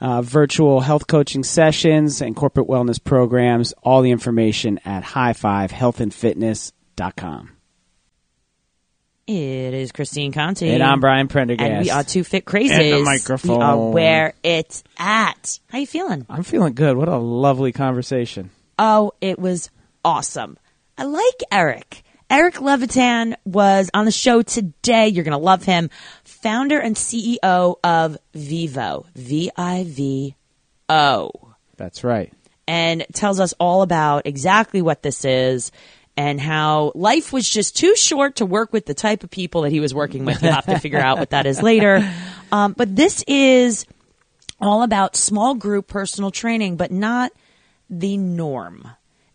uh, virtual health coaching sessions and corporate wellness programs. All the information at highfivehealthandfitness.com. It is Christine Conti. And I'm Brian Prendergast. And we are two fit crazies. And the microphone. We are where it's at. How you feeling? I'm feeling good. What a lovely conversation. Oh, it was awesome. I like Eric. Eric Levitan was on the show today. You're going to love him. Founder and CEO of Vivo, V I V O. That's right. And tells us all about exactly what this is and how life was just too short to work with the type of people that he was working with. You'll have to figure out what that is later. Um, but this is all about small group personal training, but not the norm.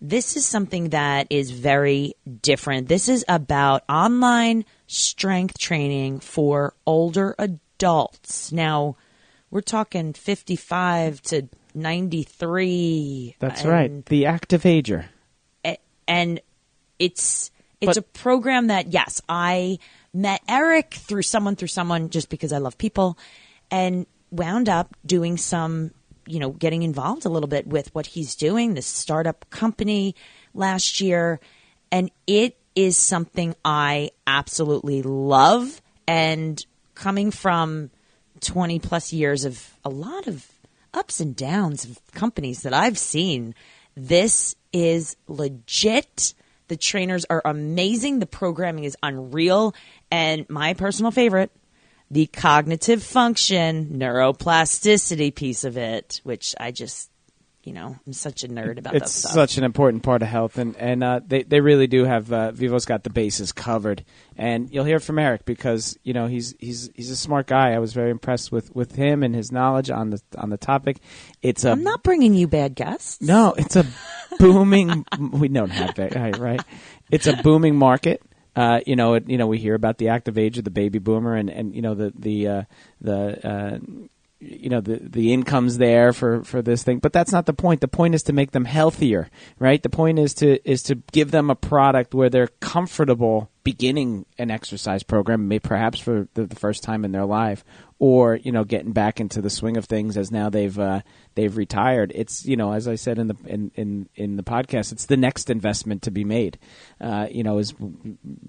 This is something that is very different. This is about online strength training for older adults. Now, we're talking 55 to 93. That's and, right. The active ager. And it's it's but, a program that yes, I met Eric through someone through someone just because I love people and wound up doing some you know, getting involved a little bit with what he's doing, this startup company last year. And it is something I absolutely love. And coming from 20 plus years of a lot of ups and downs of companies that I've seen, this is legit. The trainers are amazing. The programming is unreal. And my personal favorite, the cognitive function, neuroplasticity piece of it, which I just, you know, I'm such a nerd about it's stuff. such an important part of health, and and uh, they they really do have uh, Vivo's got the bases covered, and you'll hear from Eric because you know he's he's he's a smart guy. I was very impressed with, with him and his knowledge on the on the topic. It's a I'm not bringing you bad guests. No, it's a booming. we don't have that right. It's a booming market uh, you know, it, you know, we hear about the active age of the baby boomer, and, and you know the the uh, the uh, you know the the income's there for for this thing, but that's not the point. The point is to make them healthier, right? The point is to is to give them a product where they're comfortable beginning an exercise program, maybe perhaps for the, the first time in their life, or you know getting back into the swing of things as now they've uh, they've retired. It's you know as I said in the in, in, in the podcast, it's the next investment to be made. Uh, you know is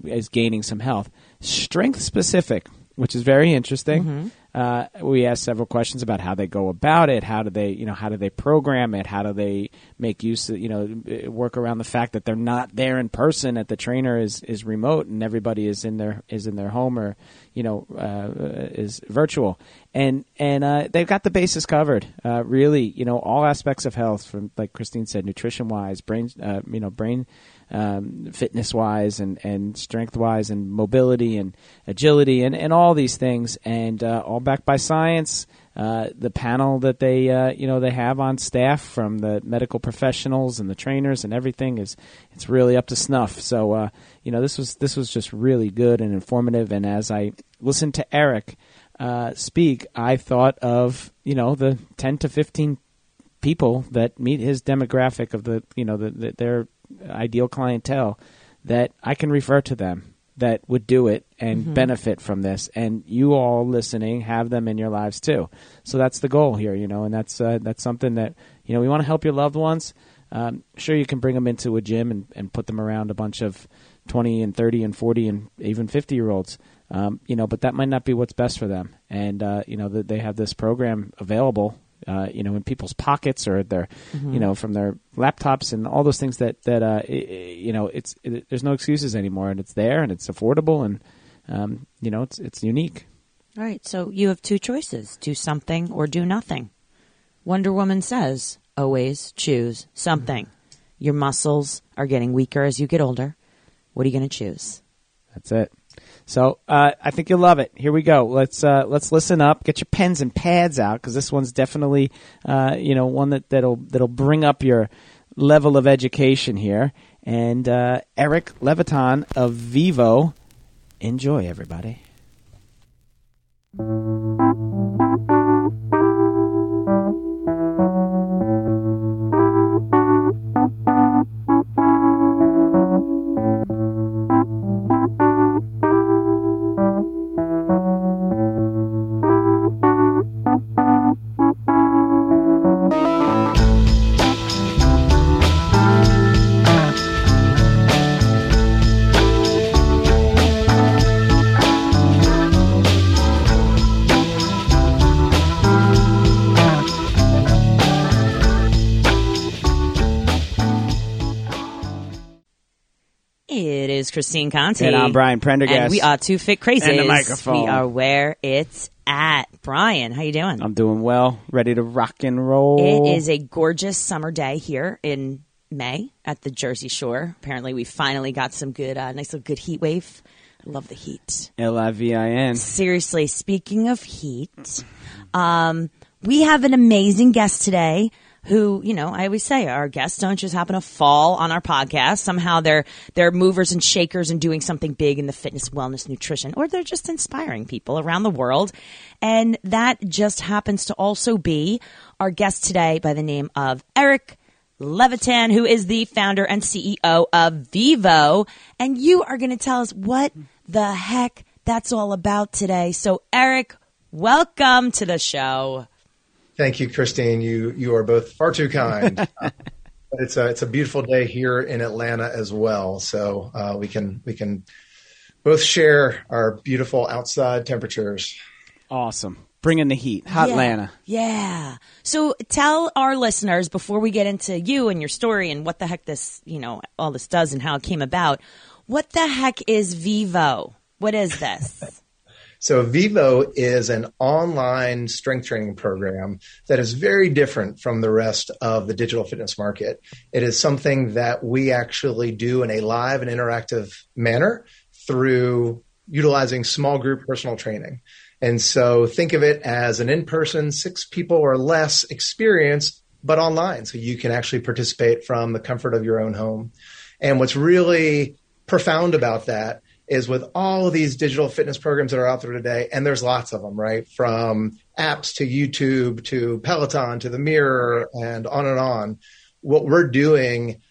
is gaining some health, strength specific, which is very interesting. Mm-hmm. Uh, we asked several questions about how they go about it. How do they, you know, how do they program it? How do they make use of, you know, work around the fact that they're not there in person, that the trainer is, is remote and everybody is in their is in their home or, you know, uh, is virtual. And and uh, they've got the bases covered. Uh, really, you know, all aspects of health, from like Christine said, nutrition wise, brain, uh, you know, brain um, fitness wise and, and strength wise and mobility and agility and, and all these things and uh, all backed by science. Uh, the panel that they uh, you know they have on staff from the medical professionals and the trainers and everything is it's really up to snuff. So uh, you know this was this was just really good and informative. And as I listened to Eric uh, speak, I thought of you know the ten to fifteen people that meet his demographic of the you know the, the, their ideal clientele that I can refer to them that would do it and mm-hmm. benefit from this. And you all listening have them in your lives too. So that's the goal here you know and that's uh, that's something that you know we want to help your loved ones. Um, sure you can bring them into a gym and, and put them around a bunch of 20 and 30 and 40 and even 50 year olds um, you know but that might not be what's best for them. And uh, you know they have this program available uh, you know, in people's pockets or their, Mm-hmm. you know, from their laptops and all those things that that uh, i- i- you know, it's it, there's no excuses anymore, and it's there and it's affordable and um, you know, it's it's unique. All right, so you have two choices do something or do nothing. Wonder Woman says, always choose something. Your muscles are getting weaker as you get older. What are you going to choose? That's it. So uh, I think you'll love it. Here we go. Let's uh, let's listen up. Get your pens and pads out because this one's definitely uh, you know one that that'll that'll bring up your level of education here. And uh, Eric Levitan of Vivo, enjoy everybody. Christine Conti. And I'm Brian Prendergast. And we are two fit crazies. And the microphone. We are where it's at. Brian, how you doing? I'm doing well, ready to rock and roll. It is a gorgeous summer day here in May at the Jersey Shore. Apparently, we finally got some good, uh, nice little good heat wave. I love the heat. L I V I N. Seriously, speaking of heat, um, we have an amazing guest today. Who you know? I always say our guests don't just happen to fall on our podcast. Somehow they're they're movers and shakers and doing something big in the fitness, wellness, nutrition, or they're just inspiring people around the world. And that just happens to also be our guest today by the name of Eric Levitan, who is the founder and CEO of Vivo. And you are going to tell us what the heck that's all about today. So, Eric, welcome to the show. Thank you, Christine. You you are both far too kind. Uh, but it's a it's a beautiful day here in Atlanta as well, so uh, we can we can both share our beautiful outside temperatures. Awesome. Bring in the heat. Hot yeah. Atlanta. Yeah. So tell our listeners before we get into you and your story and what the heck this, you know, all this does and how it came about. What the heck is Vivo? What is this? So Vivo is an online strength training program that is very different from the rest of the digital fitness market. It is something that we actually do in a live and interactive manner through utilizing small group personal training. And so think of it as an in-person, six people or less experience, but online. So you can actually participate from the comfort of your own home. And what's really profound about that is with all of these digital fitness programs that are out there today, and there's lots of them, right? From apps to YouTube to Peloton to the Mirror and on and on. What we're doing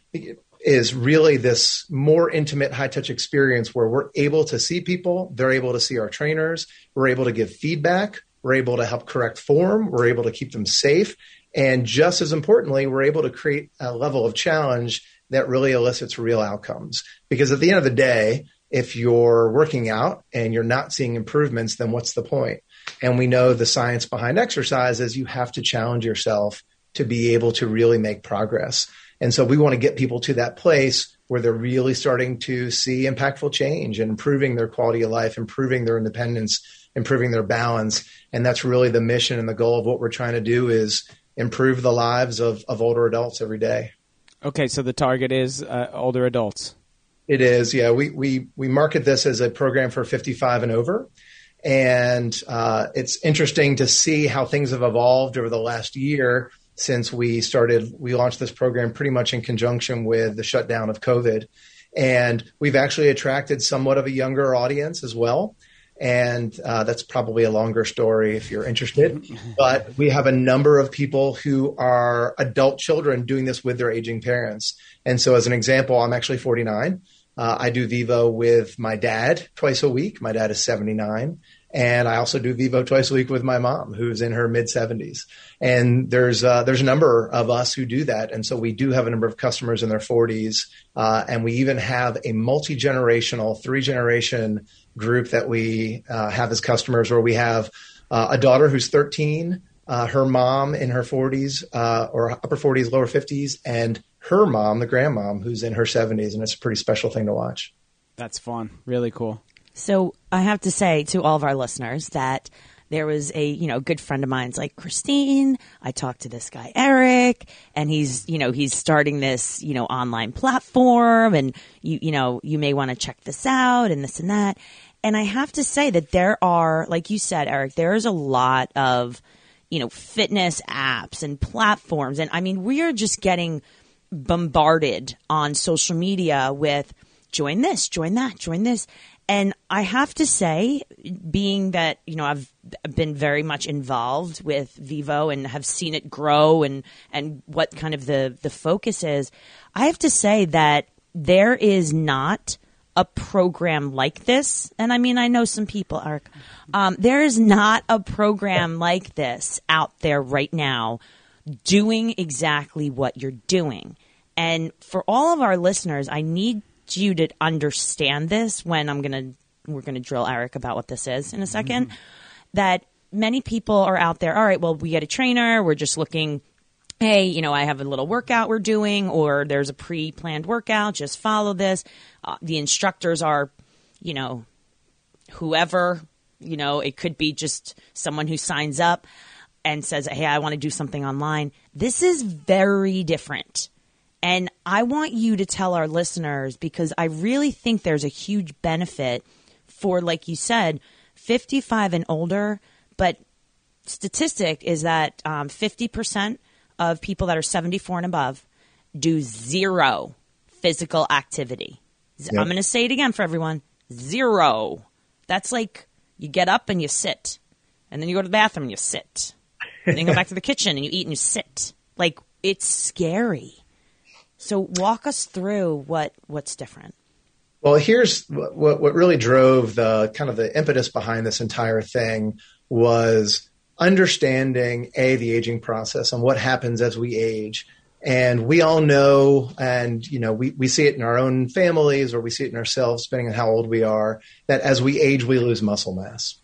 is really this more intimate high touch experience where we're able to see people, they're able to see our trainers, we're able to give feedback, we're able to help correct form, we're able to keep them safe. And just as importantly, we're able to create a level of challenge that really elicits real outcomes. Because at the end of the day, if you're working out and you're not seeing improvements, then what's the point? And we know the science behind exercise is you have to challenge yourself to be able to really make progress. And so we want to get people to that place where they're really starting to see impactful change and improving their quality of life, improving their independence, improving their balance. And that's really the mission and the goal of what we're trying to do is improve the lives of, of older adults every day. Okay, so the target is uh, older adults. It is, yeah. We we we market this as a program for 55 and over, and uh, it's interesting to see how things have evolved over the last year since we started. We launched this program pretty much in conjunction with the shutdown of COVID, and we've actually attracted somewhat of a younger audience as well. And uh, that's probably a longer story if you're interested. But we have a number of people who are adult children doing this with their aging parents. And so, as an example, I'm actually 49. Uh, I do Vivo with my dad twice a week. My dad is 79. And I also do Vivo twice a week with my mom, who's in her mid 70s. And there's uh, there's a number of us who do that, and so we do have a number of customers in their 40s, uh, and we even have a multi generational, three generation group that we uh, have as customers, where we have uh, a daughter who's 13, uh, her mom in her 40s uh, or upper 40s, lower 50s, and her mom, the grandmom, who's in her 70s, and it's a pretty special thing to watch. That's fun. Really cool. So I have to say to all of our listeners that there was a you know good friend of mine's like Christine. I talked to this guy Eric, and he's you know he's starting this you know online platform, and you you know you may want to check this out and this and that. And I have to say that there are, like you said, Eric, there's a lot of you know fitness apps and platforms, and I mean we are just getting bombarded on social media with join this, join that, join this. And I have to say, being that, you know, I've been very much involved with Vivo and have seen it grow and, and what kind of the, the focus is, I have to say that there is not a program like this. And I mean, I know some people are, um, there is not a program like this out there right now doing exactly what you're doing. And for all of our listeners, I need you to understand this when I'm going to we're going to drill Eric about what this is in a 2nd mm-hmm. that many people are out there all right well we get a trainer we're just looking hey you know I have a little workout we're doing or there's a pre-planned workout just follow this uh, the instructors are you know whoever you know it could be just someone who signs up and says hey I want to do something online this is very different and I want you to tell our listeners because I really think there's a huge benefit for, like you said, 55 and older. But statistic is that um, 50% of people that are 74 and above do zero physical activity. Yep. I'm going to say it again for everyone zero. That's like you get up and you sit, and then you go to the bathroom and you sit, and then go back to the kitchen and you eat and you sit. Like it's scary. So walk us through what what's different. Well, here's what what really drove the kind of the impetus behind this entire thing was understanding a the aging process and what happens as we age. And we all know, and you know, we, we see it in our own families or we see it in ourselves, depending on how old we are, that as we age, we lose muscle mass.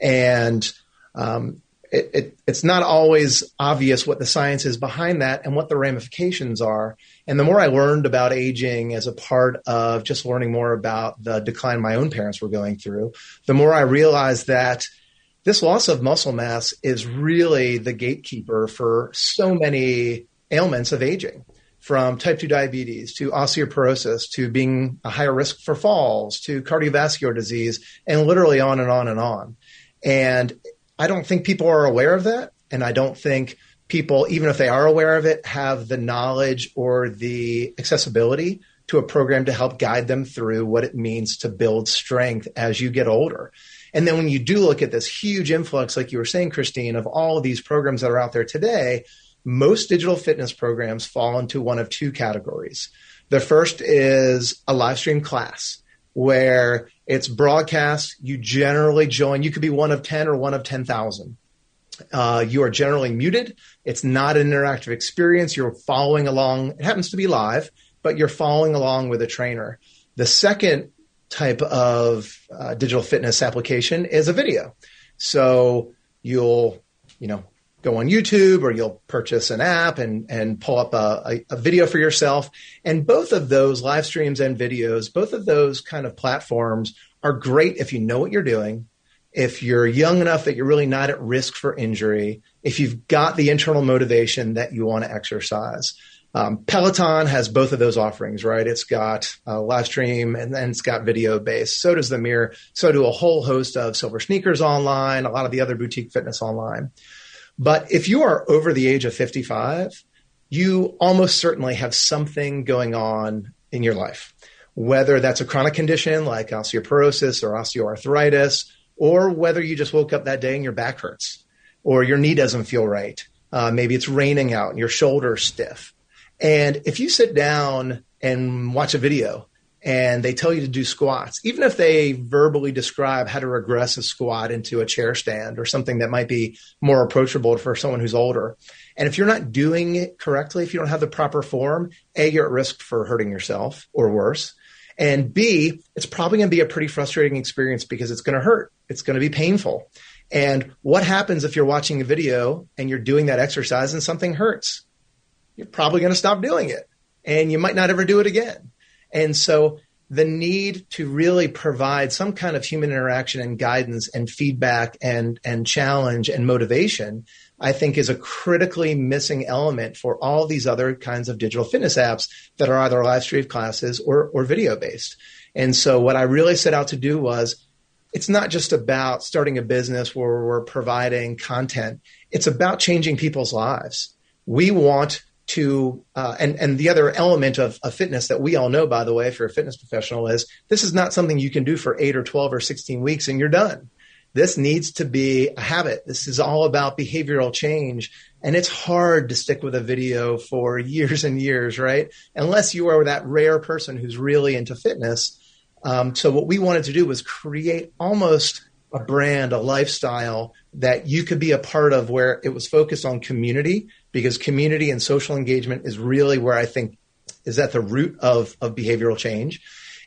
And um, it, it, it's not always obvious what the science is behind that and what the ramifications are. And the more I learned about aging as a part of just learning more about the decline my own parents were going through, the more I realized that this loss of muscle mass is really the gatekeeper for so many ailments of aging from type 2 diabetes to osteoporosis to being a higher risk for falls to cardiovascular disease and literally on and on and on. And I don't think people are aware of that. And I don't think people, even if they are aware of it, have the knowledge or the accessibility to a program to help guide them through what it means to build strength as you get older. And then when you do look at this huge influx, like you were saying, Christine, of all of these programs that are out there today, most digital fitness programs fall into one of two categories. The first is a live stream class where it's broadcast. You generally join. You could be one of 10 or one of 10,000. Uh, you are generally muted. It's not an interactive experience. You're following along. It happens to be live, but you're following along with a trainer. The second type of uh, digital fitness application is a video. So you'll, you know, go on YouTube or you'll purchase an app and, and pull up a, a, a, video for yourself. And both of those live streams and videos, both of those kind of platforms are great if you know what you're doing, if you're young enough that you're really not at risk for injury, if you've got the internal motivation that you want to exercise. Um, Peloton has both of those offerings, right? It's got uh, live stream and then it's got video based. So does the Mirror. So do a whole host of Silver Sneakers online, a lot of the other boutique fitness online. But if you are over the age of 55, you almost certainly have something going on in your life, whether that's a chronic condition like osteoporosis or osteoarthritis, or whether you just woke up that day and your back hurts or your knee doesn't feel right. Uh, maybe it's raining out and your shoulder's stiff. And if you sit down and watch a video and they tell you to do squats, even if they verbally describe how to regress a squat into a chair stand or something that might be more approachable for someone who's older. And if you're not doing it correctly, if you don't have the proper form, A, you're at risk for hurting yourself or worse. And B, it's probably going to be a pretty frustrating experience because it's going to hurt. It's going to be painful. And what happens if you're watching a video and you're doing that exercise and something hurts? You're probably going to stop doing it and you might not ever do it again. And so the need to really provide some kind of human interaction and guidance and feedback and, and challenge and motivation, I think is a critically missing element for all these other kinds of digital fitness apps that are either live stream classes or, or video based. And so what I really set out to do was it's not just about starting a business where we're providing content. It's about changing people's lives. We want to uh, and and the other element of, of fitness that we all know by the way if you're a fitness professional is this is not something you can do for 8 or 12 or 16 weeks and you're done. This needs to be a habit. This is all about behavioral change. And it's hard to stick with a video for years and years right? Unless you are that rare person who's really into fitness. Um, so what we wanted to do was create almost a brand a lifestyle that you could be a part of where it was focused on community because community and social engagement is really where I think is at the root of, of behavioral change.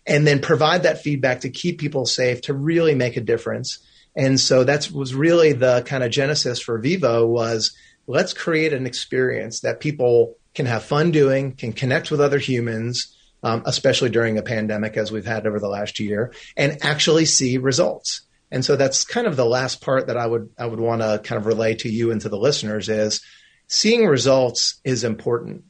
And then provide that feedback to keep people safe, to really make a difference. And so that was really the kind of genesis for Vivo was let's create an experience that people can have fun doing, can connect with other humans, um, especially during a pandemic as we've had over the last year, and actually see results. And so that's kind of the last part that I would I would want to kind of relay to you and to the listeners is seeing results is important.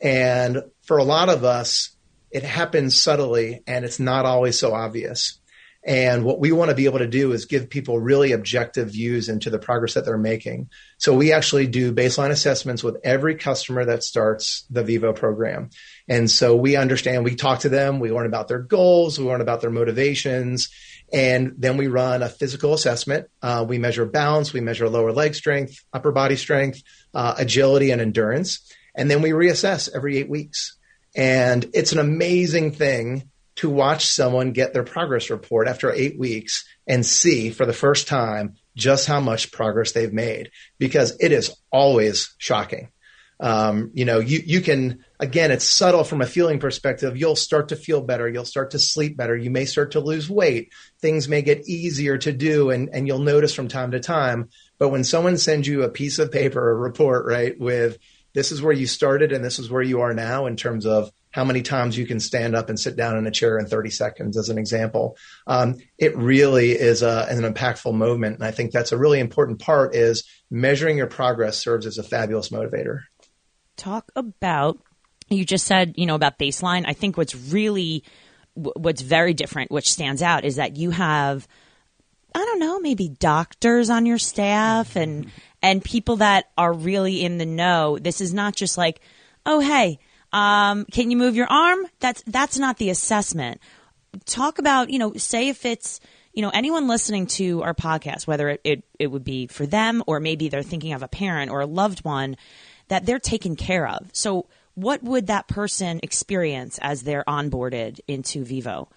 And for a lot of us, it happens subtly and it's not always so obvious. And what we want to be able to do is give people really objective views into the progress that they're making. So we actually do baseline assessments with every customer that starts the Vivo program. And so we understand, we talk to them, we learn about their goals, we learn about their motivations, and then we run a physical assessment. Uh, we measure balance, we measure lower leg strength, upper body strength, uh, agility, and endurance. And then we reassess every eight weeks. And it's an amazing thing to watch someone get their progress report after eight weeks and see for the first time just how much progress they've made because it is always shocking. Um, you know, you, you can, again, it's subtle from a feeling perspective. You'll start to feel better. You'll start to sleep better. You may start to lose weight. Things may get easier to do and, and you'll notice from time to time. But when someone sends you a piece of paper, a report, right, with this is where you started and this is where you are now in terms of how many times you can stand up and sit down in a chair in 30 seconds, as an example. Um, it really is a, an impactful moment. And I think that's a really important part is measuring your progress serves as a fabulous motivator talk about you just said you know about baseline. I think what's really what's very different which stands out is that you have i don't know maybe doctors on your staff and and people that are really in the know. This is not just like oh hey um, can you move your arm? That's that's not the assessment. Talk about you know say if it's you know anyone listening to our podcast whether it, it, it would be for them or maybe they're thinking of a parent or a loved one that they're taken care of. So, what would that person experience as they're onboarded into Vivo?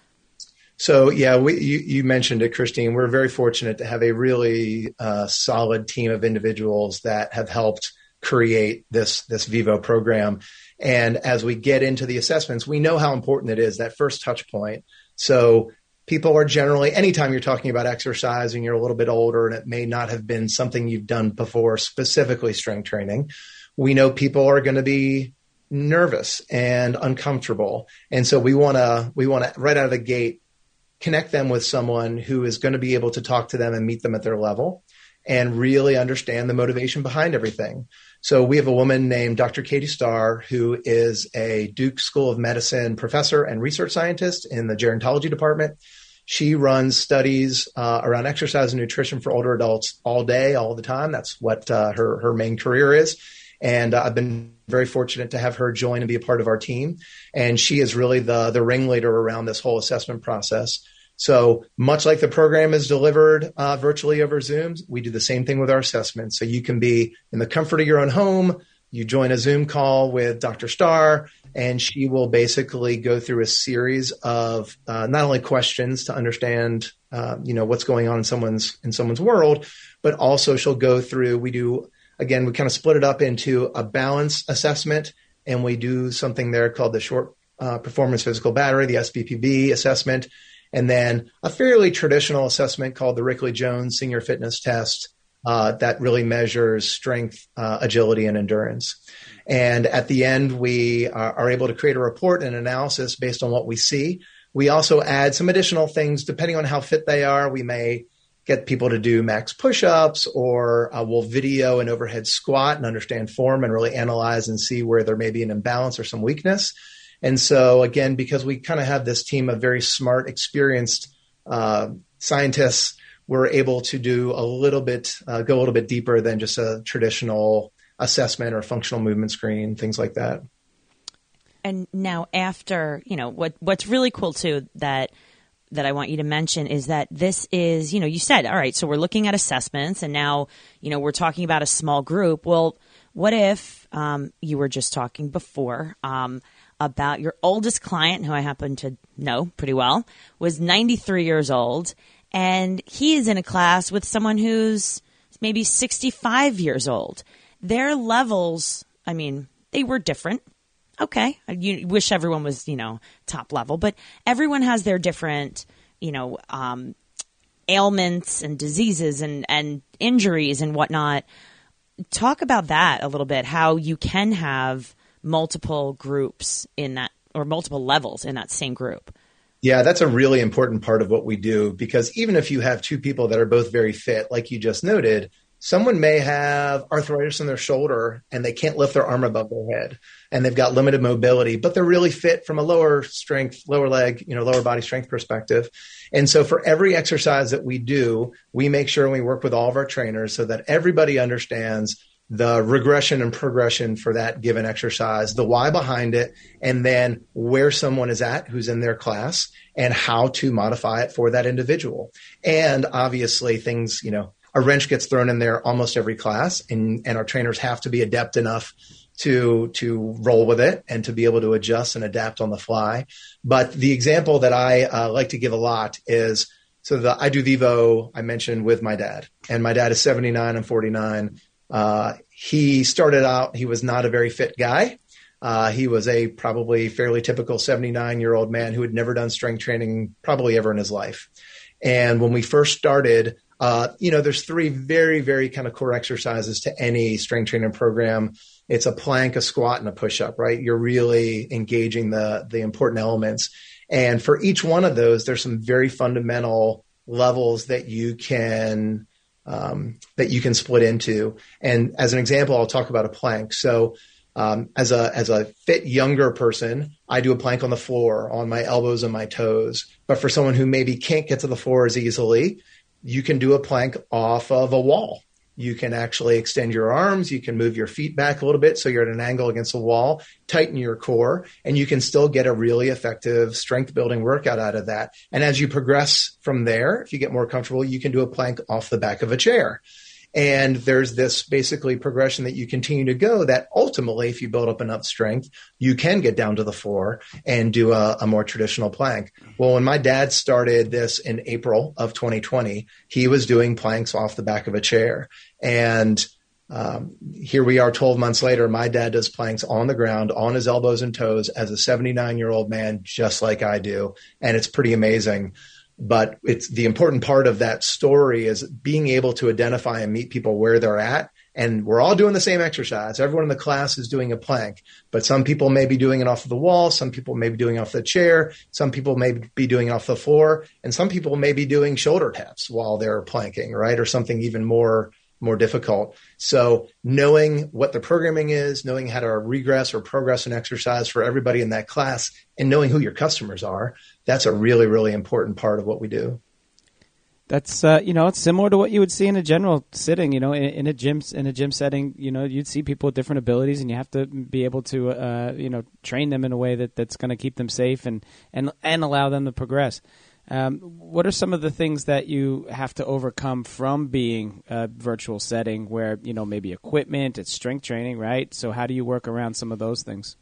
So yeah, we, you, you, mentioned it, Christine. We're very fortunate to have a really uh, solid team of individuals that have helped create this this Vivo program. And as we get into the assessments, we know how important it is that first touch point. So people are generally anytime you're talking about exercise and you're a little bit older and it may not have been something you've done before, specifically strength training we know people are going to be nervous and uncomfortable. And so we want to, we want to right out of the gate, connect them with someone who is going to be able to talk to them and meet them at their level and really understand the motivation behind everything. So we have a woman named Dr. Katie Starr, who is a Duke School of Medicine professor and research scientist in the gerontology department. She runs studies uh, around exercise and nutrition for older adults all day, all the time. That's what uh, her her main career is. And uh, I've been very fortunate to have her join and be a part of our team. And she is really the, the ringleader around this whole assessment process. So much like the program is delivered uh, virtually over Zoom, we do the same thing with our assessments. So you can be in the comfort of your own home. You join a Zoom call with Dr. Starr, and she will basically go through a series of uh, not only questions to understand, uh, you know, what's going on in someone's in someone's world, but also she'll go through. We do again, we kind of split it up into a balance assessment, and we do something there called the short uh, performance physical battery, the SPPB assessment. and then a fairly traditional assessment called the Rikli Jones Senior Fitness Test uh, that really measures strength, uh, agility, and endurance. And at the end, we are, are able to create a report and analysis based on what we see. We also add some additional things depending on how fit they are. We may get people to do max push-ups or uh, we'll video an overhead squat and understand form and really analyze and see where there may be an imbalance or some weakness. And so again because we kind of have this team of very smart experienced uh, scientists we're able to do a little bit uh, go a little bit deeper than just a traditional assessment or functional movement screen things like that. And now after you know what what's really cool too that that I want you to mention is that this is, you know, you said, all right, so we're looking at assessments and now, you know, we're talking about a small group. Well, what if um, you were just talking before um, about your oldest client, who I happen to know pretty well, was 93 years old, and he is in a class with someone who's maybe 65 years old. Their levels, I mean, they were different okay, you wish everyone was, you know, top level, but everyone has their different, you know, um, ailments and diseases and, and injuries and whatnot. Talk about that a little bit, how you can have multiple groups in that, or multiple levels in that same group. Yeah, that's a really important part of what we do because even if you have two people that are both very fit, like you just noted, someone may have arthritis in their shoulder and they can't lift their arm above their head and they've got limited mobility, but they're really fit from a lower strength, lower leg, you know, lower body strength perspective. And so for every exercise that we do, we make sure we work with all of our trainers so that everybody understands the regression and progression for that given exercise, the why behind it, and then where someone is at who's in their class and how to modify it for that individual. And obviously things, you know, a wrench gets thrown in there almost every class, and, and our trainers have to be adept enough to to roll with it and to be able to adjust and adapt on the fly. But the example that I uh, like to give a lot is so the I do Vivo I mentioned with my dad, and my dad is 79 and 49. Uh, he started out he was not a very fit guy. Uh, he was a probably fairly typical 79 year old man who had never done strength training probably ever in his life. And when we first started, uh, you know, there's three very, very kind of core exercises to any strength training program. It's a plank, a squat, and a push up, right? You're really engaging the, the important elements. And for each one of those, there's some very fundamental levels that you can, um, that you can split into. And as an example, I'll talk about a plank. So, um, as a as a fit younger person, I do a plank on the floor on my elbows and my toes. But for someone who maybe can't get to the floor as easily, you can do a plank off of a wall. You can actually extend your arms. You can move your feet back a little bit so you're at an angle against the wall, tighten your core, and you can still get a really effective strength building workout out of that. And as you progress from there, if you get more comfortable, you can do a plank off the back of a chair. And there's this basically progression that you continue to go that ultimately, if you build up enough strength, you can get down to the floor and do a, a more traditional plank. Well, when my dad started this in April of 2020, he was doing planks off the back of a chair. And um, here we are 12 months later. My dad does planks on the ground, on his elbows and toes as a 79 year old man, just like I do. And it's pretty amazing but it's the important part of that story is being able to identify and meet people where they're at and we're all doing the same exercise. Everyone in the class is doing a plank, but some people may be doing it off of the wall. Some people may be doing it off the chair. Some people may be doing it off the floor and some people may be doing shoulder taps while they're planking, right? Or something even more more difficult. So knowing what the programming is, knowing how to regress or progress an exercise for everybody in that class, and knowing who your customers are, that's a really, really important part of what we do. That's uh, you know it's similar to what you would see in a general sitting. You know, in, in, a gym in a gym setting, you know you'd see people with different abilities, and you have to be able to uh, you know train them in a way that, that's going to keep them safe and and and allow them to progress. Um, what are some of the things that you have to overcome from being a virtual setting where, you know, maybe equipment, it's strength training, right? So how do you work around some of those things?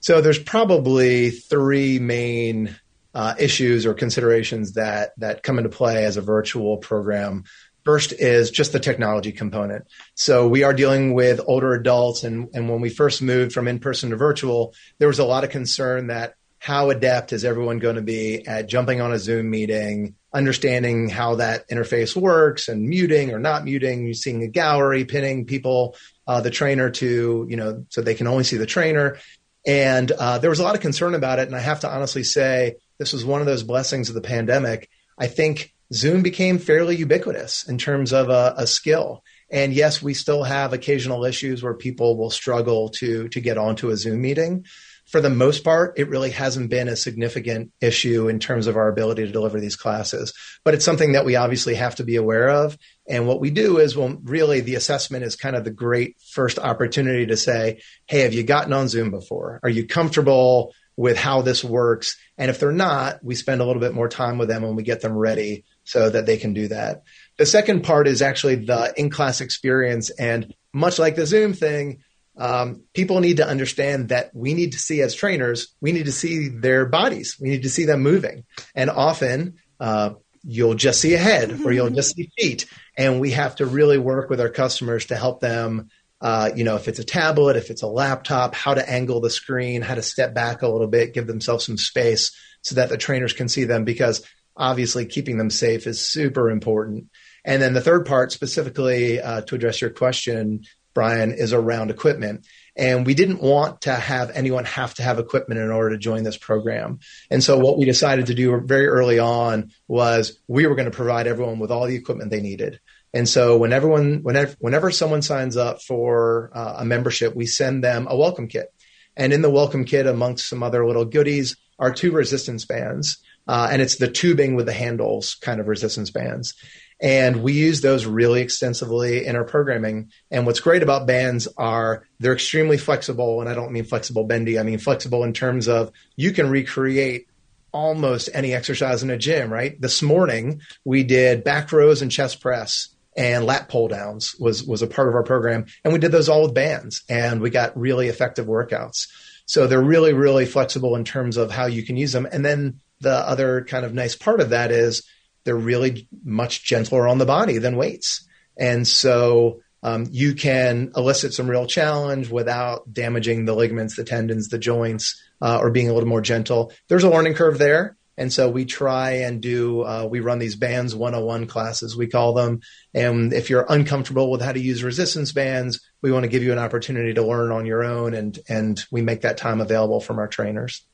So there's probably three main uh, issues or considerations that that come into play as a virtual program. First is just the technology component. So we are dealing with older adults, and, and when we first moved from in person to virtual, there was a lot of concern that how adept is everyone going to be at jumping on a Zoom meeting, understanding how that interface works and muting or not muting, seeing a gallery, pinning people, uh, the trainer to, you know, so they can only see the trainer. And uh, there was a lot of concern about it. And I have to honestly say, this was one of those blessings of the pandemic. I think Zoom became fairly ubiquitous in terms of a, a skill. And yes, we still have occasional issues where people will struggle to to get onto a Zoom meeting. For the most part, it really hasn't been a significant issue in terms of our ability to deliver these classes. But it's something that we obviously have to be aware of. And what we do is, well, really the assessment is kind of the great first opportunity to say, Hey, have you gotten on Zoom before? Are you comfortable with how this works? And if they're not, we spend a little bit more time with them and we get them ready so that they can do that. The second part is actually the in class experience. And much like the Zoom thing, um, people need to understand that we need to see as trainers, we need to see their bodies, we need to see them moving. And often, uh, you'll just see a head or you'll just see feet. And we have to really work with our customers to help them. Uh, you know, if it's a tablet, if it's a laptop, how to angle the screen, how to step back a little bit, give themselves some space so that the trainers can see them because obviously keeping them safe is super important. And then the third part, specifically uh, to address your question, Brian, is around equipment. And we didn't want to have anyone have to have equipment in order to join this program. And so what we decided to do very early on was we were going to provide everyone with all the equipment they needed. And so when everyone, whenever, whenever someone signs up for uh, a membership, we send them a welcome kit. And in the welcome kit, amongst some other little goodies, are two resistance bands. Uh, and it's the tubing with the handles kind of resistance bands. And we use those really extensively in our programming. And what's great about bands are they're extremely flexible. And I don't mean flexible bendy, I mean flexible in terms of you can recreate almost any exercise in a gym, right? This morning we did back rows and chest press and lat pull downs was was a part of our program and we did those all with bands and we got really effective workouts. So they're really really flexible in terms of how you can use them. And then the other kind of nice part of that is they're really much gentler on the body than weights. And so um, you can elicit some real challenge without damaging the ligaments, the tendons, the joints, uh, or being a little more gentle. There's a learning curve there. And so we try and do, uh, we run these bands 101 classes, we call them. And if you're uncomfortable with how to use resistance bands, we want to give you an opportunity to learn on your own and, and we make that time available from our trainers.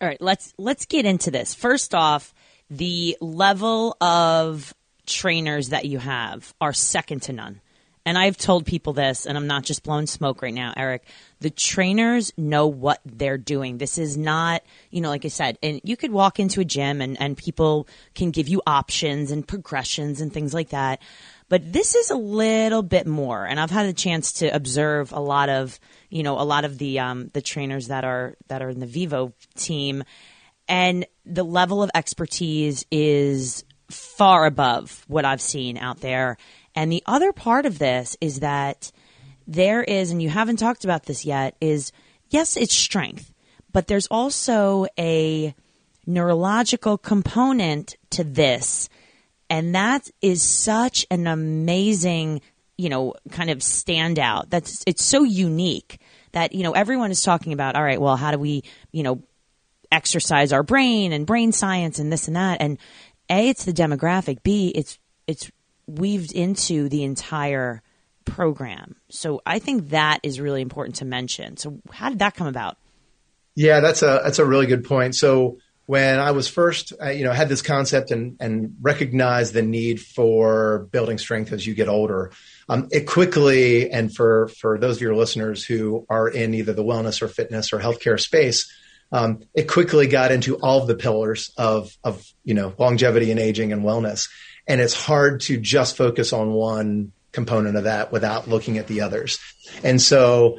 All right, let's, let's get into this. First off, the level of trainers that you have are second to none. And I've told people this, and I'm not just blowing smoke right now, Eric. The trainers know what they're doing. This is not, you know, like I said, and you could walk into a gym and, and people can give you options and progressions and things like that. But this is a little bit more. And I've had a chance to observe a lot of, you know, a lot of the, um, the trainers that are, that are in the Vivo team and the level of expertise is far above what I've seen out there. And the other part of this is that there is, and you haven't talked about this yet, is yes, it's strength, but there's also a neurological component to this. And that is such an amazing, you know, kind of standout. That's, it's so unique that, you know, everyone is talking about, all right, well, how do we, you know, exercise our brain and brain science and this and that. And A, it's the demographic. B, it's it's weaved into the entire program. So I think that is really important to mention. So how did that come about? Yeah, that's a that's a really good point. So when I was first, uh, you know, had this concept and and recognized the need for building strength as you get older, um, it quickly and for for those of your listeners who are in either the wellness or fitness or healthcare space, um, it quickly got into all of the pillars of of you know longevity and aging and wellness, and it's hard to just focus on one component of that without looking at the others. And so,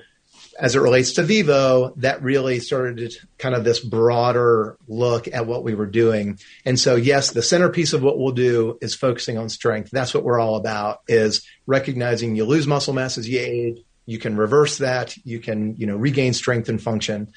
as it relates to Vivo, that really started kind of this broader look at what we were doing. And so, yes, the centerpiece of what we'll do is focusing on strength. That's what we're all about: is recognizing you lose muscle mass as you age. You can reverse that. You can, you know, regain strength and function.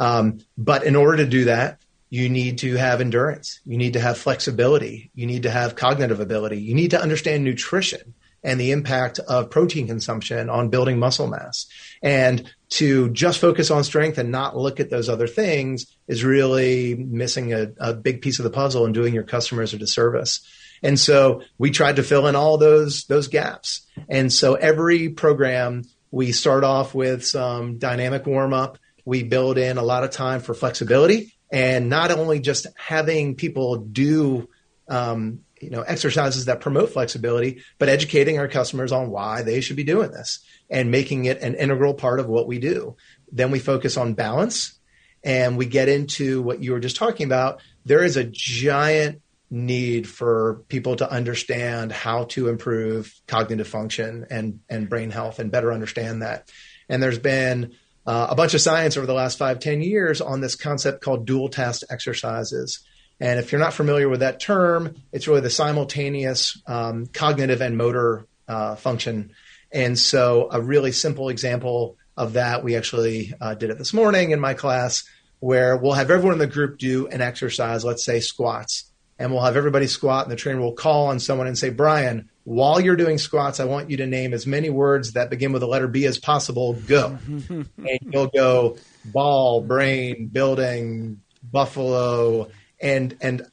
Um, but in order to do that, you need to have endurance. You need to have flexibility. You need to have cognitive ability. You need to understand nutrition. and the impact of protein consumption on building muscle mass. And to just focus on strength and not look at those other things is really missing a, a big piece of the puzzle and doing your customers a disservice. And so we tried to fill in all those those gaps. And so every program we start off with some dynamic warm up. We build in a lot of time for flexibility and not only just having people do um, you know exercises that promote flexibility, but educating our customers on why they should be doing this and making it an integral part of what we do. Then we focus on balance and we get into what you were just talking about. There is a giant need for people to understand how to improve cognitive function and, and brain health and better understand that. And there's been uh, a bunch of science over the last five, ten years on this concept called dual task exercises. And if you're not familiar with that term, it's really the simultaneous um, cognitive and motor uh, function. And so, a really simple example of that, we actually uh, did it this morning in my class, where we'll have everyone in the group do an exercise, let's say squats and we'll have everybody squat and the trainer will call on someone and say, Brian, while you're doing squats, I want you to name as many words that begin with the letter B as possible. Go. and you'll go ball, brain, building, buffalo, and and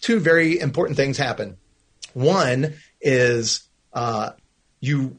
two very important things happen. One is uh, you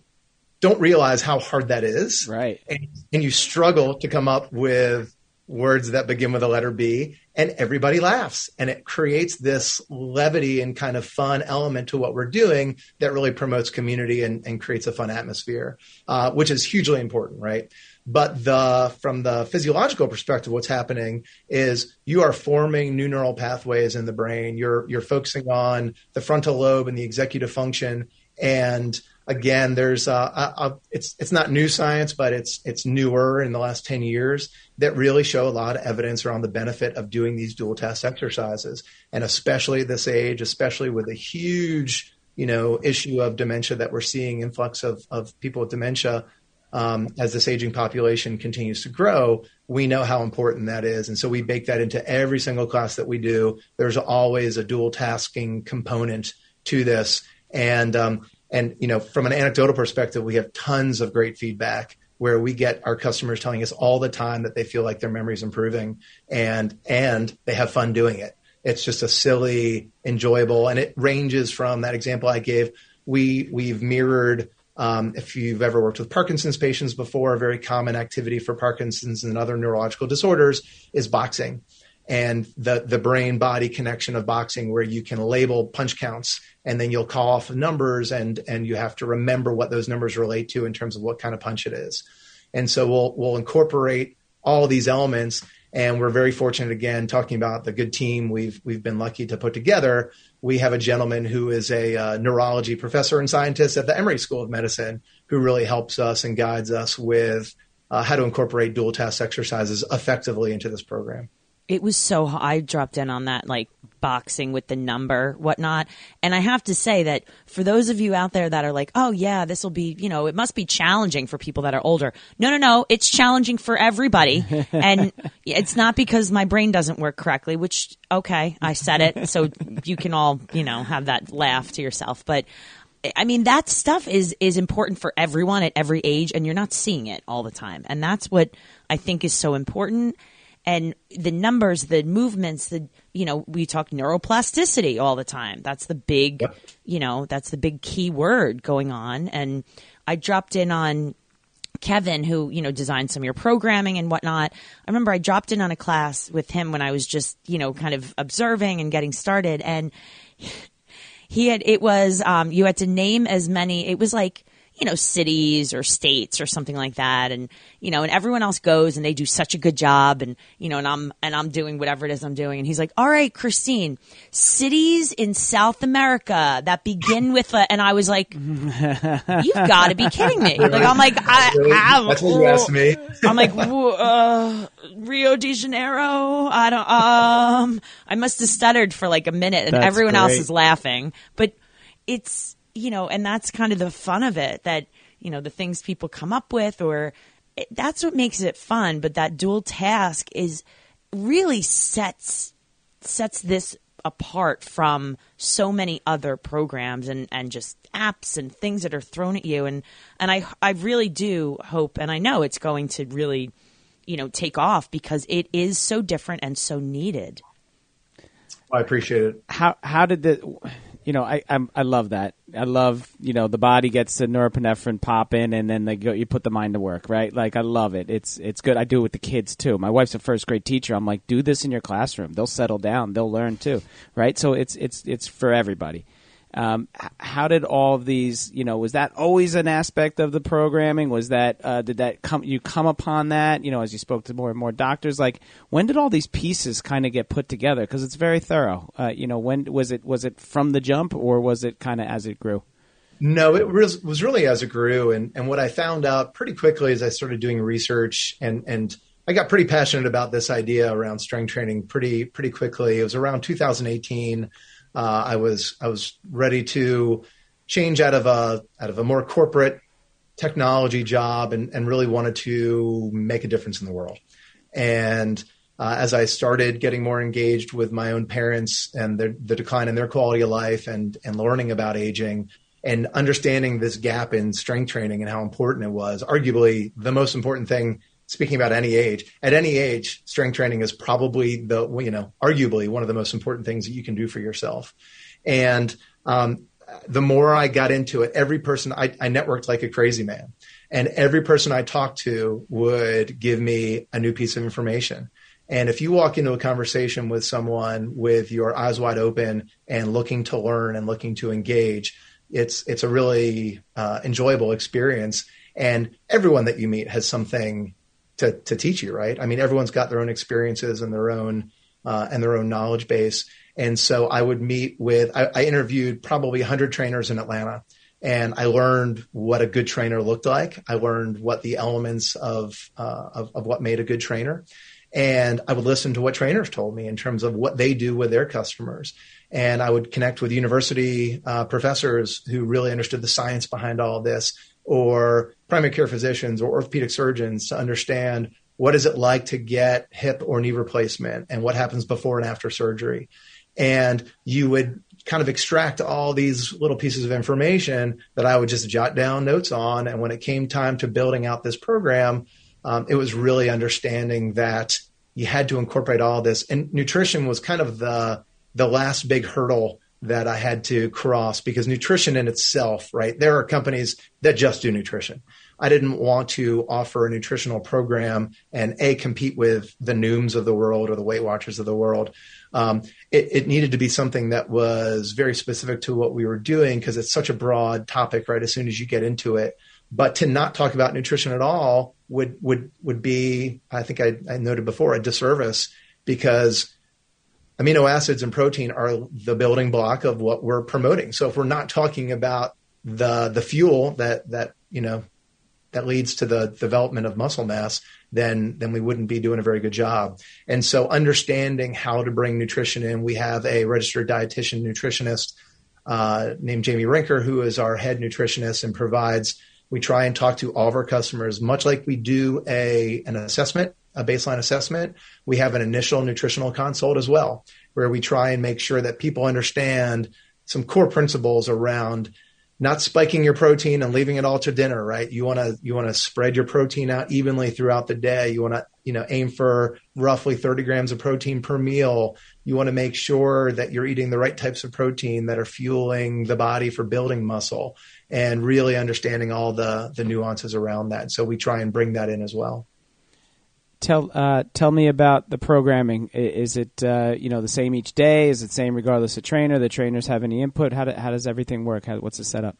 don't realize how hard that is, right? And, and you struggle to come up with words that begin with the letter B, and everybody laughs. And it creates this levity and kind of fun element to what we're doing that really promotes community and, and creates a fun atmosphere, uh, which is hugely important, right? But the from the physiological perspective, what's happening is you are forming new neural pathways in the brain. You're you're focusing on the frontal lobe and the executive function, and again, there's a, a, it's it's not new science, but it's it's newer in the last ten years that really show a lot of evidence around the benefit of doing these dual task exercises, and especially at this age, especially with a huge you know issue of dementia that we're seeing influx of of people with dementia. Um, as this aging population continues to grow, we know how important that is. And so we bake that into every single class that we do. There's always a dual tasking component to this. And um, and you know, from an anecdotal perspective, we have tons of great feedback where we get our customers telling us all the time that they feel like their memory is improving and and they have fun doing it. It's just a silly, enjoyable, and it ranges from that example I gave. We we've mirrored. Um, if you've ever worked with Parkinson's patients before, a very common activity for Parkinson's and other neurological disorders is boxing and the the brain body connection of boxing where you can label punch counts and then you'll call off numbers and and you have to remember what those numbers relate to in terms of what kind of punch it is. And so we'll we'll incorporate all these elements and we're very fortunate again talking about the good team we've we've been lucky to put together. We have a gentleman who is a uh, neurology professor and scientist at the Emory School of Medicine who really helps us and guides us with uh, how to incorporate dual task exercises effectively into this program it was so I dropped in on that like boxing with the number whatnot. And I have to say that for those of you out there that are like oh yeah this will be you know it must be challenging for people that are older. No no no it's challenging for everybody. And it's not because my brain doesn't work correctly which okay I said it so you can all you know have that laugh to yourself. But I mean that stuff is is important for everyone at every age and you're not seeing it all the time. And that's what I think is so important and the numbers, the movements, the you know, we talk neuroplasticity all the time. That's the big, yep. you know, that's the big key word going on. And I dropped in on Kevin, who, you know, designed some of your programming and whatnot. I remember I dropped in on a class with him when I was just, you know, kind of observing and getting started. And he had, it was, um, you had to name as many, it was like, you know, cities or states or something like that. And, you know, and everyone else goes and they do such a good job. And, you know, and I'm, and I'm doing whatever it is I'm doing. And he's like, all right, Christine, cities in South America that begin with a, and I was like, you've got to be kidding me. Like, I'm like, I, I, that's what you asked me. I'm like, uh, Rio de Janeiro. I don't, um, I must have stuttered for like a minute and That's everyone great. else is laughing, but it's, you know, and that's kind of the fun of it that, you know, the things people come up with or it, that's what makes it fun. But that dual task is really sets, sets this apart from so many other programs and, and just apps and things that are thrown at you. And, and I, I really do hope, and I know it's going to really, you know, take off because it is so different and so needed. I appreciate it. How, how did the, you know, I I'm, i love that. I love you know the body gets the norepinephrine pop in, and then they go. You put the mind to work, right? Like I love it. It's it's good. I do it with the kids too. My wife's a first grade teacher. I'm like, do this in your classroom. They'll settle down. They'll learn too, right? So it's it's it's for everybody. Um, how did all of these, you know, was that always an aspect of the programming? Was that, uh, did that come, you come upon that, you know, as you spoke to more and more doctors? Like, when did all these pieces kind of get put together? Because it's very thorough. Uh, you know, when was it, was it from the jump or was it kind of as it grew? No, it was, was really as it grew. And, and what I found out pretty quickly as I started doing research and, and I got pretty passionate about this idea around strength training pretty, pretty quickly. It was around 2018 uh, I was I was ready to change out of a out of a more corporate technology job and, and really wanted to make a difference in the world. And uh, as I started getting more engaged with my own parents and the, the decline in their quality of life and and learning about aging and understanding this gap in strength training and how important it was, arguably the most important thing speaking about any age, at any age, strength training is probably the, you know, arguably one of the most important things that you can do for yourself. And um, the more I got into it, every person I, I networked like a crazy man. And every person I talked to would give me a new piece of information. And if you walk into a conversation with someone with your eyes wide open and looking to learn and looking to engage, it's it's a really uh, enjoyable experience. And everyone that you meet has something to to teach you, right? I mean, everyone's got their own experiences and their own uh, and their own knowledge base. And so I would meet with. I, I interviewed probably 100 trainers in Atlanta, and I learned what a good trainer looked like. I learned what the elements of uh, of, of what made a good trainer, and I would listen to what trainers told me in terms of what they do with their customers. And I would connect with university uh, professors who really understood the science behind all of this or primary care physicians or orthopedic surgeons to understand what is it like to get hip or knee replacement and what happens before and after surgery. And you would kind of extract all these little pieces of information that I would just jot down notes on. And when it came time to building out this program, um, it was really understanding that you had to incorporate all this. And nutrition was kind of the the last big hurdle that I had to cross because nutrition in itself, right? There are companies that just do nutrition. I didn't want to offer a nutritional program and a compete with the Nooms of the world or the Weight Watchers of the world. Um, it, it, needed to be something that was very specific to what we were doing because it's such a broad topic, right? As soon as you get into it, but to not talk about nutrition at all would would would be, I think I, I noted before, a disservice because amino acids and protein are the building block of what we're promoting. So if we're not talking about the the fuel that that you know that leads to the development of muscle mass, then then we wouldn't be doing a very good job. And so understanding how to bring nutrition in, we have a registered dietitian nutritionist uh, named Jamie Rinker, who is our head nutritionist and provides. We try and talk to all of our customers, much like we do a an assessment a baseline assessment, we have an initial nutritional consult as well, where we try and make sure that people understand some core principles around not spiking your protein and leaving it all to dinner, right? You want to you want to spread your protein out evenly throughout the day. You want to you know aim for roughly 30 grams of protein per meal. You want to make sure that you're eating the right types of protein that are fueling the body for building muscle and really understanding all the the nuances around that. So we try and bring that in as well tell uh, tell me about the programming. Is it uh, you know the same each day? Is it same regardless of trainer? The trainers have any input? How, do, how does everything work? How, what's the setup?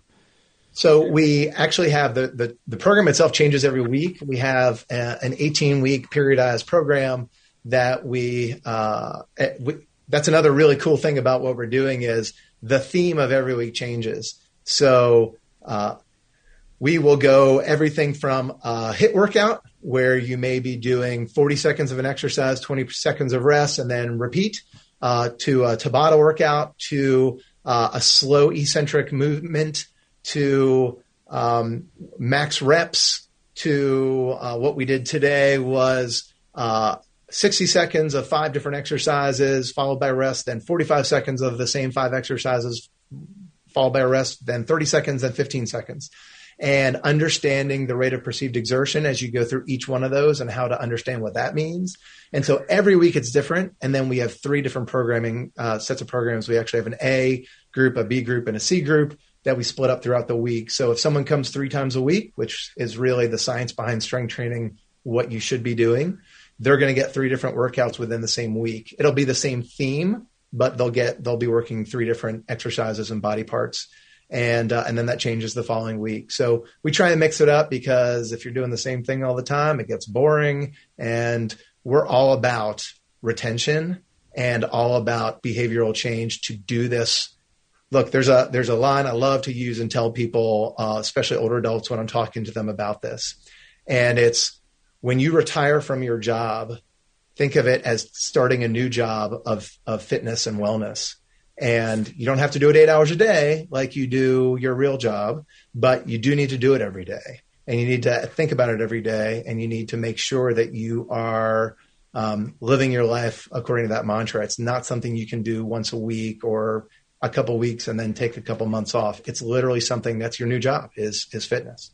So we actually have the, the, the program itself changes every week. We have a, an 18 week periodized program that we, uh, eh, we, that's another really cool thing about what we're doing is the theme of every week changes. So uh, we will go everything from a HIIT workout where you may be doing 40 seconds of an exercise, 20 seconds of rest, and then repeat uh, to a Tabata workout, to uh, a slow eccentric movement, to um, max reps, to uh, what we did today was uh, 60 seconds of five different exercises, followed by rest, then 45 seconds of the same five exercises, followed by rest, then 30 seconds, then 15 seconds. And understanding the rate of perceived exertion as you go through each one of those and how to understand what that means. And so every week it's different. And then we have three different programming uh, sets of programs. We actually have an A group, a B group, and a C group that we split up throughout the week. So if someone comes three times a week, which is really the science behind strength training, what you should be doing, they're going to get three different workouts within the same week. It'll be the same theme, but they'll get they'll be working three different exercises and body parts, and uh, and then that changes the following week. So we try and mix it up because if you're doing the same thing all the time, it gets boring, and we're all about retention and all about behavioral change to do this. Look, there's a there's a line I love to use and tell people, uh, especially older adults, when I'm talking to them about this, and it's when you retire from your job, think of it as starting a new job of, of fitness and wellness. And you don't have to do it eight hours a day like you do your real job, but you do need to do it every day. And you need to think about it every day. And you need to make sure that you are um, living your life according to that mantra. It's not something you can do once a week or a couple weeks and then take a couple months off. It's literally something that's your new job is is fitness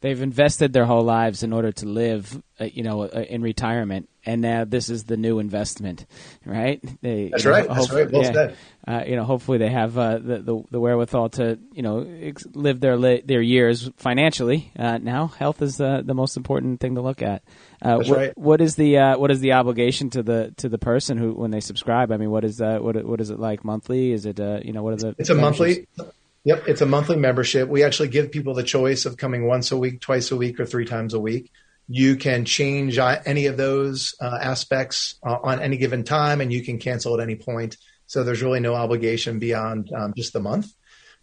they've invested their whole lives in order to live, uh, you know, uh, in retirement, and now this is the new investment, right? They, That's right. That's right. Well yeah, uh, you know, hopefully they have uh, the, the, the wherewithal to you know ex- live their li- their years financially. Uh, now, health is the the most important thing to look at. Uh, That's what, right. What is the what is the obligation to the to the person who when they subscribe? I mean, what is that? What what is it like monthly? Is it you know what are the? It's a monthly Yep, it's a monthly membership. We actually give people the choice of coming once a week, twice a week, or three times a week. You can change uh, any of those uh, aspects uh, on any given time, and you can cancel at any point. So there's really no obligation beyond um, just the month.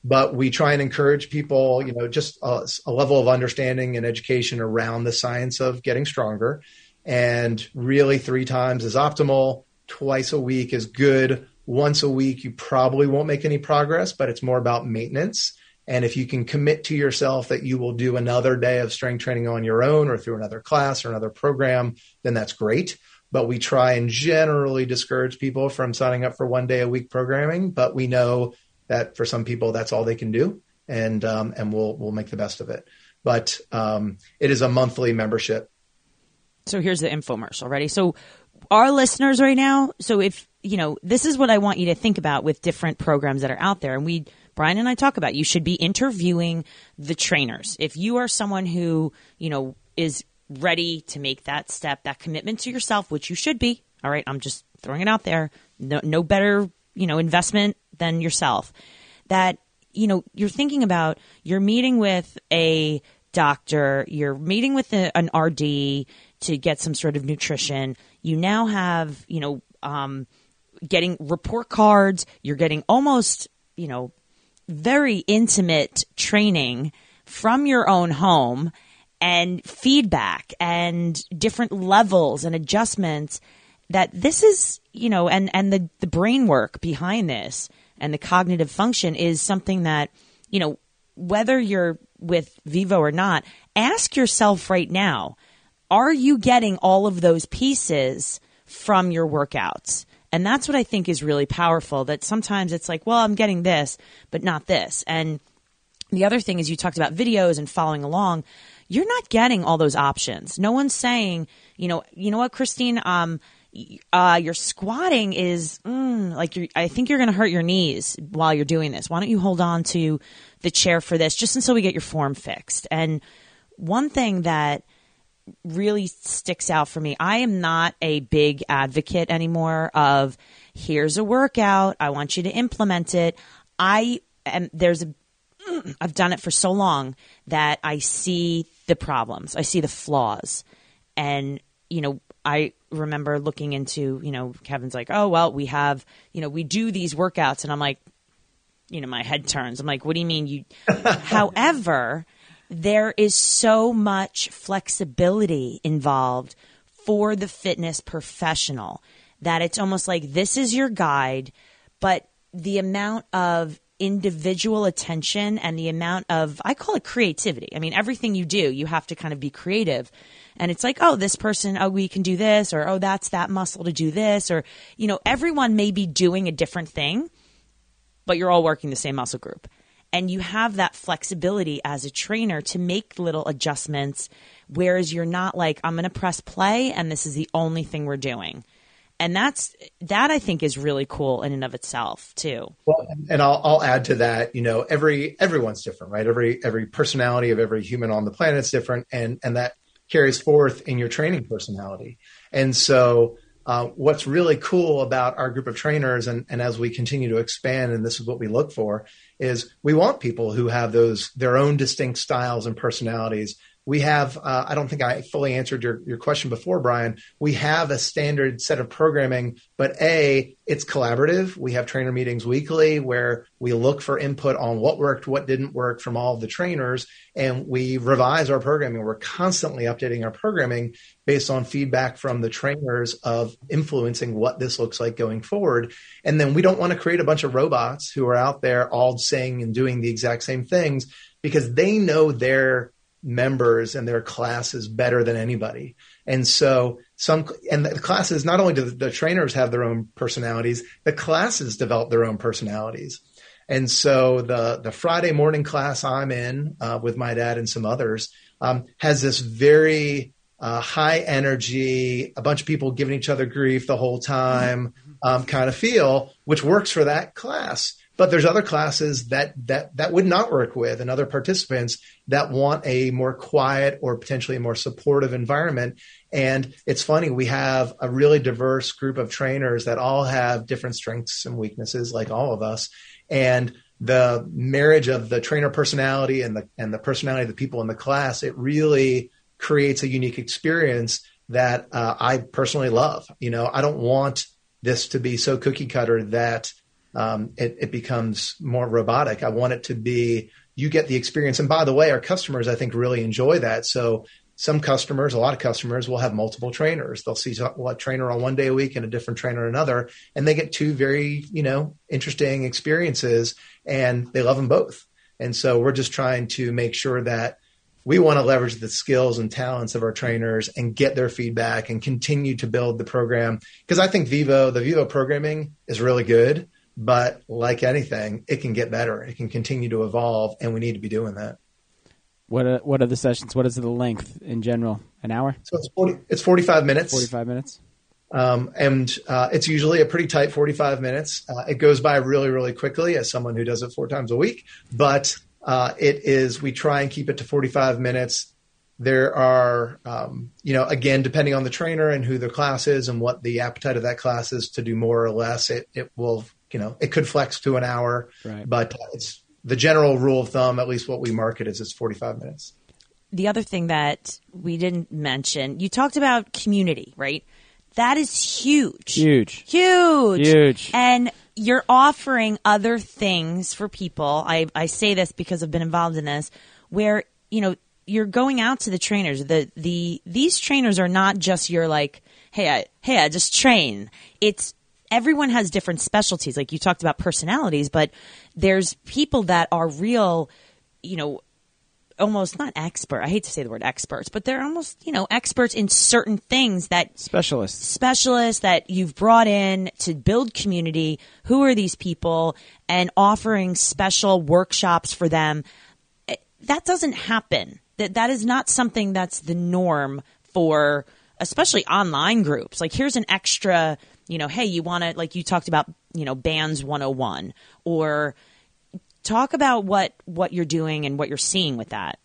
But we try and encourage people, you know, just a, a level of understanding and education around the science of getting stronger. And really, three times is optimal. Twice a week is good once a week, you probably won't make any progress, but it's more about maintenance. And if you can commit to yourself that you will do another day of strength training on your own or through another class or another program, then that's great. But we try and generally discourage people from signing up for one day a week programming. But we know that for some people, that's all they can do, and um, and we'll we'll make the best of it. But um, it is a monthly membership. So here's the infomercial. Ready? So our listeners right now. So if you know, this is what I want you to think about with different programs that are out there. And we, Brian and I talk about, you should be interviewing the trainers. If you are someone who, you know, is ready to make that step, that commitment to yourself, which you should be. All right. I'm just throwing it out there. No, no better, you know, investment than yourself. That, you know, you're thinking about, you're meeting with a doctor, you're meeting with a, an RD to get some sort of nutrition. You now have, you know, um, getting report cards, you're getting almost, you know, very intimate training from your own home and feedback and different levels and adjustments that this is, you know, and, and the, the brain work behind this and the cognitive function is something that, you know, whether you're with Vivo or not, ask yourself right now, are you getting all of those pieces from your workouts? And that's what I think is really powerful that sometimes it's like, well, I'm getting this, but not this. And the other thing is you talked about videos and following along. You're not getting all those options. No one's saying, you know, you know what, Christine, um, uh, your squatting is mm, like I think you're going to hurt your knees while you're doing this. Why don't you hold on to the chair for this just until we get your form fixed? And one thing that really sticks out for me. I am not a big advocate anymore of here's a workout. I want you to implement it. I am there's a I've done it for so long that I see the problems. I see the flaws. And you know, I remember looking into, you know, Kevin's like, "Oh, well, we have, you know, we do these workouts." And I'm like, you know, my head turns. I'm like, "What do you mean you However, there is so much flexibility involved for the fitness professional that it's almost like this is your guide, but the amount of individual attention and the amount of, I call it creativity. I mean, everything you do, you have to kind of be creative. And it's like, oh, this person, oh, we can do this, or oh, that's that muscle to do this, or, you know, everyone may be doing a different thing, but you're all working the same muscle group. And you have that flexibility as a trainer to make little adjustments, whereas you're not like, I'm going to press play and this is the only thing we're doing and that's that I think is really cool in and of itself too. Well, and I'll, I'll add to that. You know, every everyone's different, right? Every every personality of every human on the planet is different, and and that carries forth in your training personality. And so, uh, what's really cool about our group of trainers, and, and as we continue to expand, and this is what we look for, is we want people who have those their own distinct styles and personalities we have uh, i don't think i fully answered your, your question before brian. We have a standard set of programming but a it's collaborative. We have trainer meetings weekly where we look for input on what worked what didn't work from all the trainers and we revise our programming. We're constantly updating our programming based on feedback from the trainers of influencing what this looks like going forward. And then we don't want to create a bunch of robots who are out there all saying and doing the exact same things because they know their members and their classes better than anybody. And so some, and the classes, not only do the, the trainers have their own personalities, the classes develop their own personalities. And so the, the Friday morning class I'm in uh, with my dad and some others um, has this very uh, high energy, a bunch of people giving each other grief the whole time um, kind of feel, which works for that class. But there's other classes that that that would not work with, and other participants that want a more quiet or potentially a more supportive environment. And it's funny, we have a really diverse group of trainers that all have different strengths and weaknesses, like all of us. And the marriage of the trainer personality and the and the personality of the people in the class, it really creates a unique experience that uh, I personally love. You know, I don't want this to be so cookie cutter that um, it, it becomes more robotic. I want it to be you get the experience. And by the way, our customers, I think, really enjoy that. So some customers, a lot of customers will have multiple trainers. They'll see a trainer on one day a week and a different trainer another, and they get two very, you know, interesting experiences and they love them both. And so we're just trying to make sure that we want to leverage the skills and talents of our trainers and get their feedback and continue to build the program. Because I think Vivo, the Vivo programming is really good. But like anything, it can get better. It can continue to evolve, and we need to be doing that. What are, what are the sessions? What is the length in general? An hour? So it's 40, it's 45 minutes. 45 minutes. Um, and uh, it's usually a pretty tight 45 minutes. Uh, it goes by really, really quickly as someone who does it four times a week. But uh, it is, we try and keep it to 45 minutes. There are, um, you know, again, depending on the trainer and who the class is and what the appetite of that class is to do more or less, it, it will you know, it could flex to an hour, right. but it's the general rule of thumb, at least what we market is it's 45 minutes. The other thing that we didn't mention, you talked about community, right? That is huge. Huge. Huge. Huge. And you're offering other things for people. I, I say this because I've been involved in this, where, you know, you're going out to the trainers. The the these trainers are not just your like, hey, I hey, I just train. It's everyone has different specialties. Like you talked about personalities, but there's people that are real, you know, almost not expert. I hate to say the word experts, but they're almost, you know, experts in certain things that specialists, specialists that you've brought in to build community. Who are these people and offering special workshops for them? Eh, that doesn't happen. That that is not something that's the norm for especially online groups. Like here's an extra you know, hey, you want to, like you talked about, you know, bands 101 or talk about what, what you're doing and what you're seeing with that.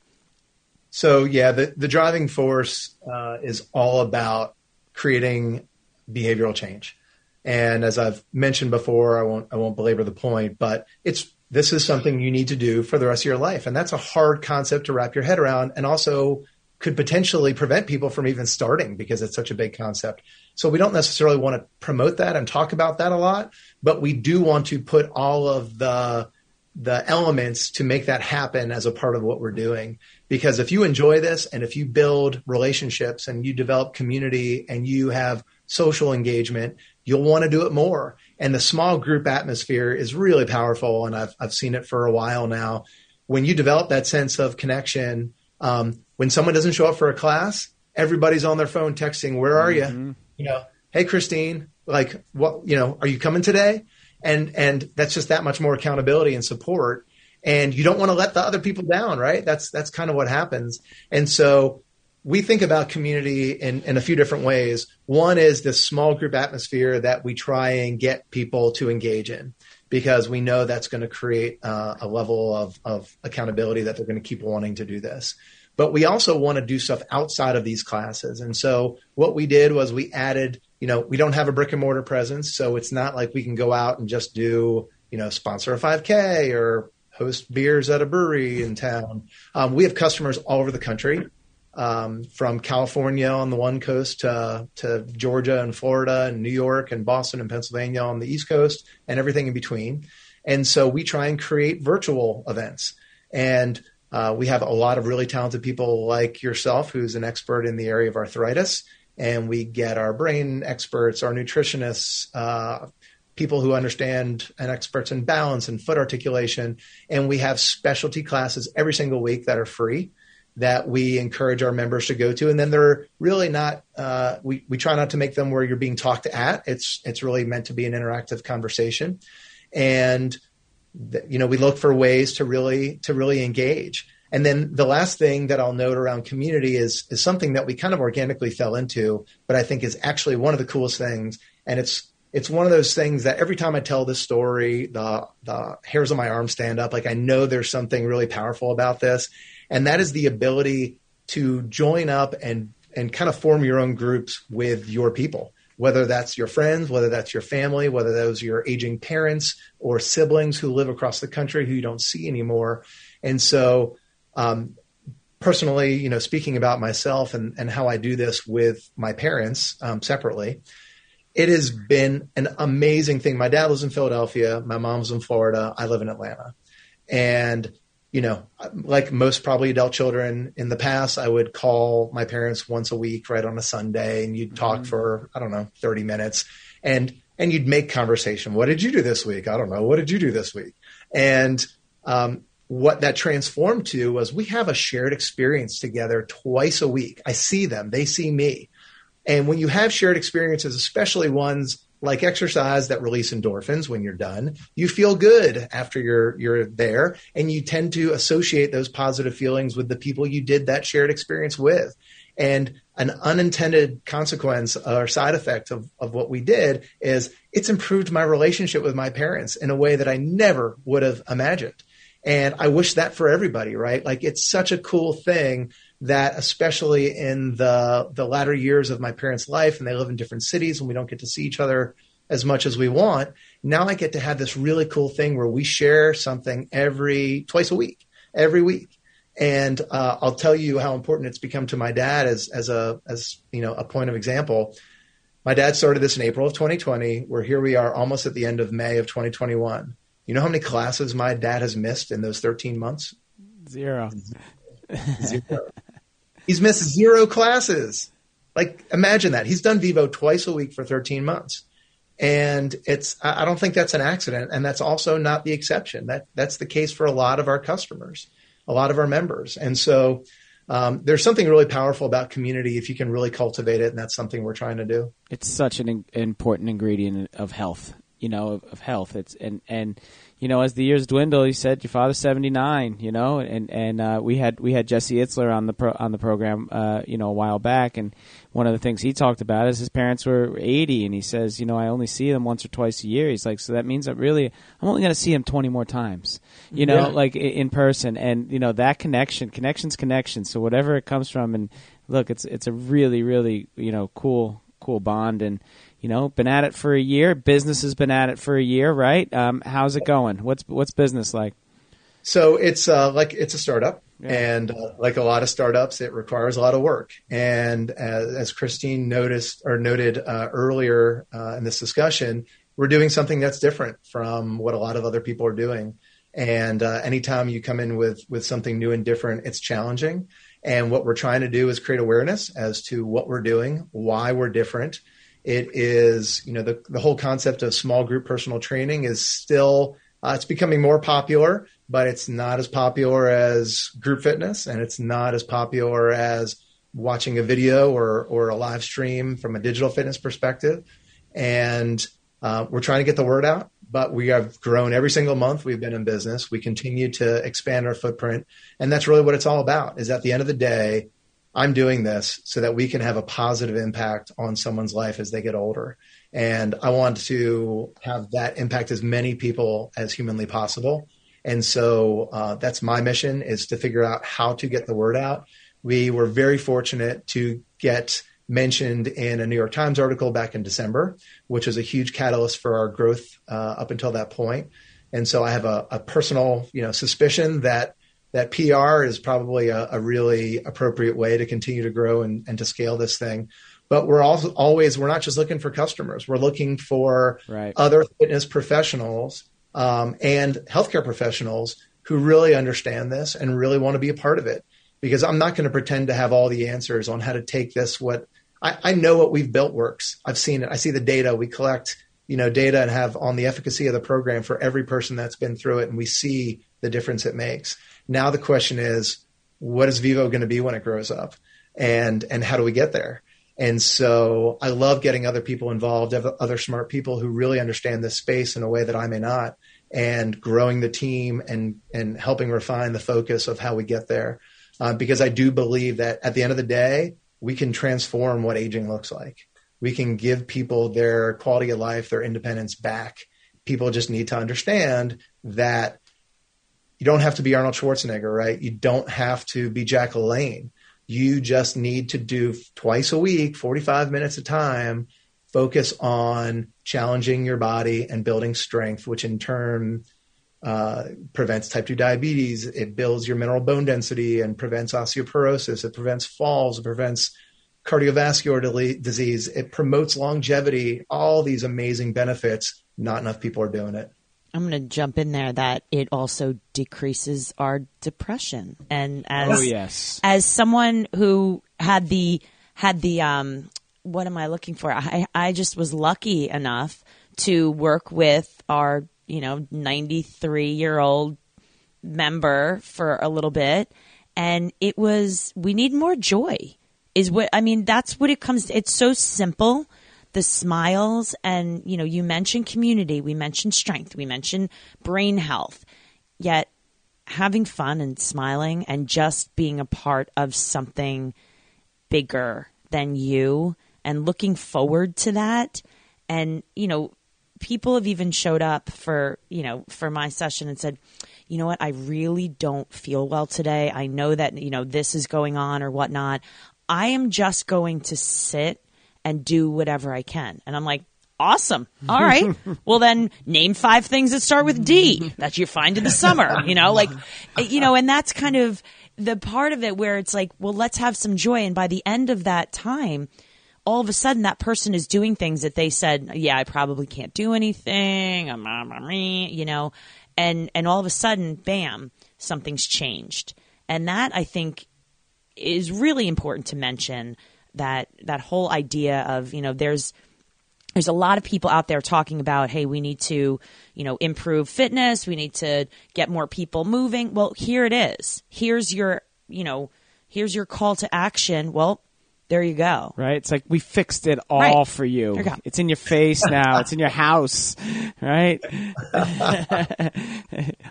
So yeah, the, the driving force uh, is all about creating behavioral change. And as I've mentioned before, I won't I won't belabor the point, but it's this is something you need to do for the rest of your life, and that's a hard concept to wrap your head around, and also could potentially prevent people from even starting because it's such a big concept. So we don't necessarily want to promote that and talk about that a lot, but we do want to put all of the the elements to make that happen as a part of what we're doing. Because if you enjoy this and if you build relationships and you develop community and you have social engagement, you'll want to do it more. And the small group atmosphere is really powerful. And I've, I've seen it for a while now. When you develop that sense of connection, um, when someone doesn't show up for a class, everybody's on their phone texting, where are mm-hmm. you? You know, hey, Christine, like what, you know, are you coming today? And, and that's just that much more accountability and support. And you don't want to let the other people down, right? That's, that's kind of what happens. And so we think about community in, in a few different ways. One is this small group atmosphere that we try and get people to engage in because we know that's going to create uh, a level of, of accountability that they're going to keep wanting to do this. But we also want to do stuff outside of these classes. And so what we did was we added, you know, we don't have a brick and mortar presence. So it's not like we can go out and just do, you know, sponsor a 5K or host beers at a brewery in town. Um, we have customers all over the country um, from California on the one coast to, to Georgia and Florida and New York and Boston and Pennsylvania on the East Coast and everything in between. And so we try and create virtual events. And uh, we have a lot of really talented people like yourself, who's an expert in the area of arthritis. And we get our brain experts, our nutritionists, uh, people who understand and experts in balance and foot articulation. And we have specialty classes every single week that are free that we encourage our members to go to. And then they're really not, uh, we, we try not to make them where you're being talked at. It's, it's really meant to be an interactive conversation. And, you know, we look for ways to really, to really engage. And then the last thing that I'll note around community is, is something that we kind of organically fell into, but I think is actually one of the coolest things. And it's, it's one of those things that every time I tell this story, the, the hairs on my arm stand up. Like I know there's something really powerful about this and that is the ability to join up and and kind of form your own groups with your people whether that's your friends, whether that's your family, whether those are your aging parents or siblings who live across the country who you don't see anymore. And so, um, personally, you know, speaking about myself and, and how I do this with my parents um, separately, it has been an amazing thing. My dad lives in Philadelphia, my mom's in Florida, I live in Atlanta. And you know, like most probably adult children in the past, I would call my parents once a week, right on a Sunday, and you'd talk mm-hmm. for I don't know thirty minutes, and and you'd make conversation. What did you do this week? I don't know. What did you do this week? And um, what that transformed to was we have a shared experience together twice a week. I see them, they see me, and when you have shared experiences, especially ones like exercise that release endorphins when you're done. You feel good after you're you're there and you tend to associate those positive feelings with the people you did that shared experience with. And an unintended consequence or side effect of, of what we did is it's improved my relationship with my parents in a way that I never would have imagined. And I wish that for everybody, right? Like it's such a cool thing that especially in the the latter years of my parents' life, and they live in different cities, and we don't get to see each other as much as we want. Now I get to have this really cool thing where we share something every twice a week, every week. And uh, I'll tell you how important it's become to my dad as as a as you know a point of example. My dad started this in April of 2020. We're here. We are almost at the end of May of 2021. You know how many classes my dad has missed in those 13 months? Zero. Zero. He's missed zero classes. Like, imagine that. He's done Vivo twice a week for 13 months. And it's, I don't think that's an accident. And that's also not the exception. That, that's the case for a lot of our customers, a lot of our members. And so, um, there's something really powerful about community if you can really cultivate it. And that's something we're trying to do. It's such an in- important ingredient of health, you know, of, of health. It's, and, and, you know, as the years dwindle, he said your father's seventy nine. You know, and and uh, we had we had Jesse Itzler on the pro, on the program, uh, you know, a while back, and one of the things he talked about is his parents were eighty, and he says, you know, I only see them once or twice a year. He's like, so that means that really I'm only going to see him twenty more times, you know, yeah. like in person, and you know that connection, connections, connection. So whatever it comes from, and look, it's it's a really really you know cool cool bond and you know, been at it for a year. Business has been at it for a year, right? Um, how's it going? What's what's business like? So it's uh, like it's a startup, yeah. and uh, like a lot of startups, it requires a lot of work. And as, as Christine noticed or noted uh, earlier uh, in this discussion, we're doing something that's different from what a lot of other people are doing. And uh, anytime you come in with with something new and different, it's challenging. And what we're trying to do is create awareness as to what we're doing, why we're different, It is, you know, the, the whole concept of small group personal training is still, uh, it's becoming more popular, but it's not as popular as group fitness and it's not as popular as watching a video or, or a live stream from a digital fitness perspective. And uh, we're trying to get the word out, but we have grown every single month we've been in business. We continue to expand our footprint. And that's really what it's all about is at the end of the day, I'm doing this so that we can have a positive impact on someone's life as they get older. And I want to have that impact as many people as humanly possible. And so uh, that's my mission is to figure out how to get the word out. We were very fortunate to get mentioned in a New York Times article back in December, which was a huge catalyst for our growth uh, up until that point. And so I have a, a, personal, you know, suspicion that that PR is probably a, a really appropriate way to continue to grow and, and, to scale this thing. But we're also always we're not just looking for customers. We're looking for right. other fitness professionals um, and healthcare professionals who really understand this and really want to be a part of it. Because I'm not going to pretend to have all the answers on how to take this what I, I know what we've built works. I've seen it. I see the data. We collect, you know, data and have on the efficacy of the program for every person that's been through it, and we see the difference it makes. Now the question is, what is Vivo going to be when it grows up, and and how do we get there? And so I love getting other people involved, other smart people who really understand this space in a way that I may not, and growing the team and and helping refine the focus of how we get there. Uh, because I do believe that at the end of the day, we can transform what aging looks like. We can give people their quality of life, their independence back. People just need to understand that you don't have to be Arnold Schwarzenegger, right? You don't have to be Jack LaLanne. You just need to do twice a week, 45 minutes a time, focus on challenging your body and building strength, which in turn uh, prevents type 2 diabetes. It builds your mineral bone density and prevents osteoporosis. It prevents falls. It prevents cardiovascular disease. It promotes longevity, all these amazing benefits. Not enough people are doing it. I'm going to jump in there that it also decreases our depression. And as oh, yes. as someone who had the had the um what am I looking for? I I just was lucky enough to work with our you know, 93 year old member for a little bit. And it was, we need more joy, is what, I mean, that's what it comes to. It's so simple. The smiles, and, you know, you mentioned community, we mentioned strength, we mentioned brain health. Yet having fun and smiling and just being a part of something bigger than you and looking forward to that. And, you know, people have even showed up for you know for my session and said you know what i really don't feel well today i know that you know this is going on or whatnot i am just going to sit and do whatever i can. And i'm like awesome. All right. Well then name five things that start with d that you find in the summer you know like eh, you know and that's kind of the part of it where it's like well let's have some joy. And by the end of that time all of a sudden that person is doing things that they said, yeah, I probably can't do anything, you know, and and all of a sudden, bam, something's changed, and that I think is really important to mention that that whole idea of you know there's there's a lot of people out there talking about hey we need to you know improve fitness. We need to get more people moving. Well here it is. Here's your you know here's your call to action. Well there you go. Right? It's like we fixed it all right. for you. you it's in your face now. it's in your house. Right?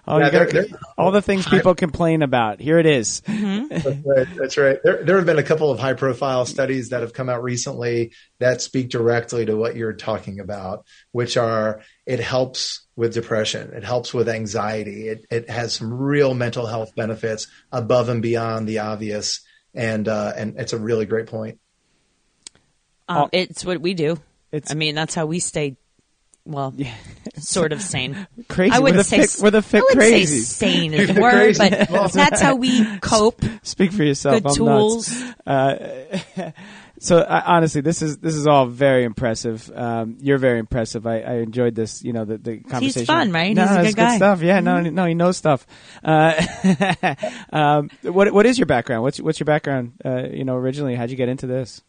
all, yeah, they're, they're, all, the things people complain about. Here it is. Mm-hmm. That's right. That's right. There, there have been a couple of high profile studies that have come out recently that speak directly to what you're talking about, which are it helps with depression. It helps with anxiety. It, it has some real mental health benefits above and beyond the obvious and uh, and it's a really great point. Um, it's what we do. It's, I mean, that's how we stay. Well, yeah. sort of sane. Crazy. I wouldn't say fit, we're the fit I would say sane is the word, but that's how we cope. Speak for yourself. Good I'm tools. Uh, so uh, honestly, this is this is all very impressive. Um, you're very impressive. I, I, enjoyed this. You know, the, the conversation. He's fun, right? No, He's a good, guy. good stuff. Yeah, mm-hmm. no, no, he knows stuff. Uh, um, what what is your background? What's what's your background? Uh, you know, originally, how'd you get into this?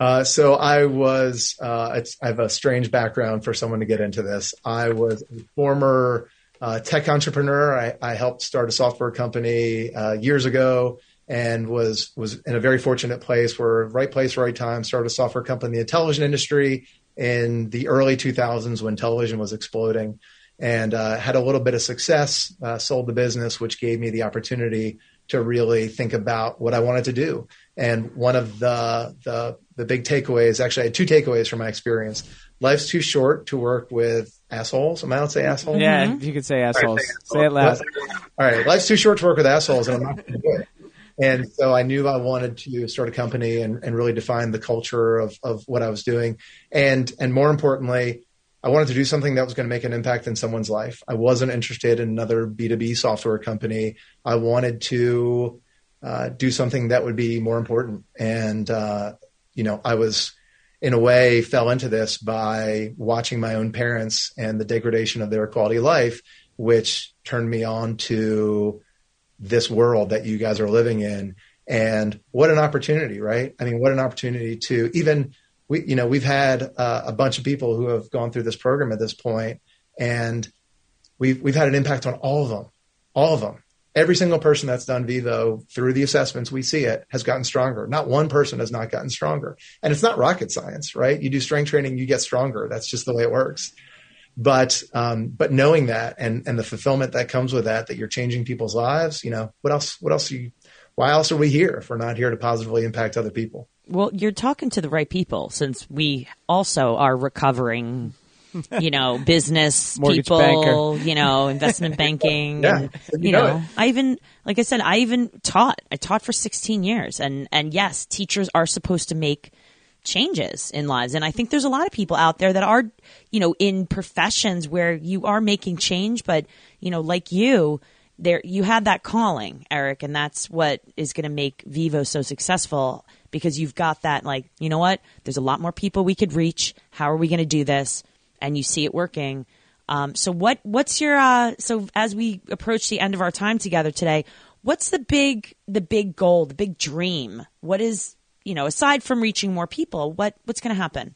Uh, so I was, uh, I have a strange background for someone to get into this. I was a former uh, tech entrepreneur. I, I, helped start a software company uh, years ago and was was in a very fortunate place where right place, right time, started a software company in the television industry in the early 2000s when television was exploding and uh, had a little bit of success, uh, sold the business, which gave me the opportunity to really think about what I wanted to do. And one of the, the, the big takeaways, actually I had two takeaways from my experience. Life's too short to work with assholes. Am I allowed to say assholes? Yeah, mm-hmm. you could say assholes. Right, say, assholes. say it loud. All right. Life's too short to work with assholes and I'm not going to do it. And so I knew I wanted to start a company and, and really define the culture of, of what I was doing. And, and more importantly, I wanted to do something that was going to make an impact in someone's life. I wasn't interested in another B2B software company. I wanted to uh, do something that would be more important. And, uh, you know, I was, in a way, fell into this by watching my own parents and the degradation of their quality of life, which turned me on to this world that you guys are living in. And what an opportunity, right? I mean, what an opportunity to even we, you know, we've had uh, a bunch of people who have gone through this program at this point, and we've we've had an impact on all of them, all of them. Every single person that's done Vivo through the assessments, we see it has gotten stronger. Not one person has not gotten stronger, and it's not rocket science, right? You do strength training, you get stronger. That's just the way it works. But um, but knowing that and and the fulfillment that comes with that, that you're changing people's lives, you know, what else? What else? Are you, why else are we here if we're not here to positively impact other people? Well, you're talking to the right people since we also are recovering you know, business people, banker. you know, investment banking. yeah, and, you, know, know I even, like I said, I even taught. I taught for 16 years, and and yes, teachers are supposed to make changes in lives, and I think there's a lot of people out there that are, you know, in professions where you are making change, but you know, like you. There, you had that calling, Eric, and that's what is going to make Vivo so successful because you've got that like, you know what? There's a lot more people we could reach. How are we going to do this? And you see it working. Um, so what what's your uh, so as we approach the end of our time together today, what's the big the big goal, the big dream? What is you know aside from reaching more people, what what's going to happen?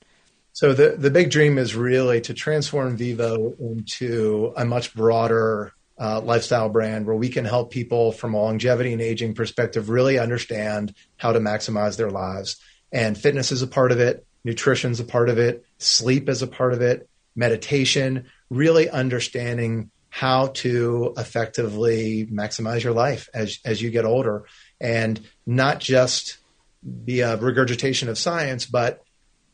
So the the big dream is really to transform Vivo into a much broader uh, lifestyle brand where we can help people from a longevity and aging perspective really understand how to maximize their lives. And fitness is a part of it, nutrition is a part of it, sleep is a part of it, meditation, really understanding how to effectively maximize your life as, as you get older and not just be a regurgitation of science, but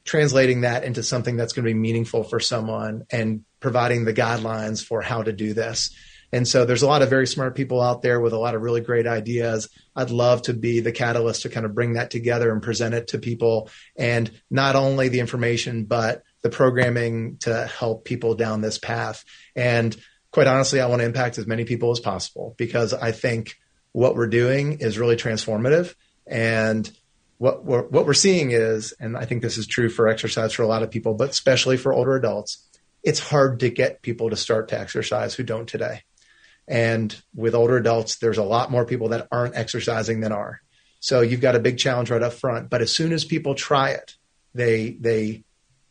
translating that into something that's going to be meaningful for someone and providing the guidelines for how to do this. And so there's a lot of very smart people out there with a lot of really great ideas. I'd love to be the catalyst to kind of bring that together and present it to people. And not only the information, but the programming to help people down this path. And quite honestly, I want to impact as many people as possible because I think what we're doing is really transformative. And what we're, what we're seeing is, and I think this is true for exercise for a lot of people, but especially for older adults, it's hard to get people to start to exercise who don't today. And with older adults, there's a lot more people that aren't exercising than are. So you've got a big challenge right up front. But as soon as people try it, they they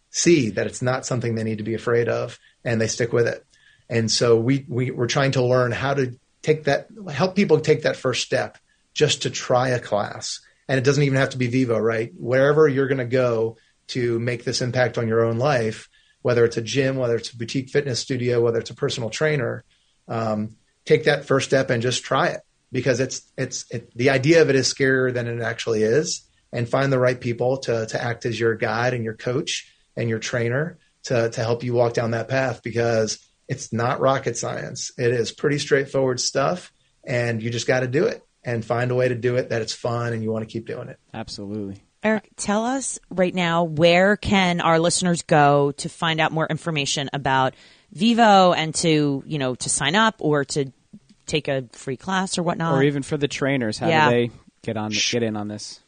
see that it's not something they need to be afraid of, and they stick with it. And so we, we we're trying to learn how to take that, help people take that first step just to try a class. And it doesn't even have to be Vivo, right? Wherever you're going to go to make this impact on your own life, whether it's a gym, whether it's a boutique fitness studio, whether it's a personal trainer, um, take that first step and just try it. Because it's it's it, the idea of it is scarier than it actually is. And find the right people to to act as your guide and your coach and your trainer to to help you walk down that path. Because it's not rocket science. It is pretty straightforward stuff and you just got to do it and find a way to do it that it's fun and you want to keep doing it absolutely Eric, tell us right now where can our listeners go to find out more information about Vivo and to you know to sign up or to take a free class or whatnot, or even for the trainers, how yeah. do they get on get in on this?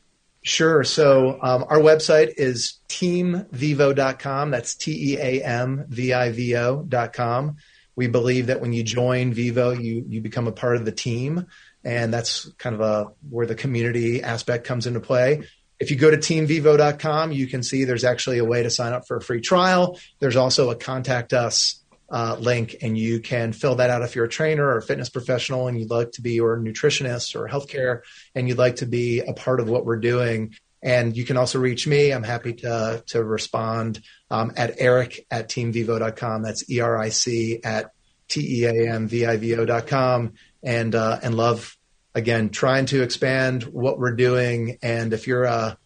Sure. So um, our website is teamvivo.com. That's T E A M V I V O.com. We believe that when you join Vivo, you you become a part of the team, and that's kind of a where the community aspect comes into play. if you go to teamvivo.com, you can see there's actually a way to sign up for a free trial. There's also a contact us uh, link, and you can fill that out if you're a trainer or a fitness professional and you'd like to be, or a nutritionist or healthcare, and you'd like to be a part of what we're doing. And you can also reach me. I'm happy to to respond um, at eric at teamvivo.com. That's E R I C at T E A M V I V O.com. And, uh, and love, again, trying to expand what we're doing. And if you're a,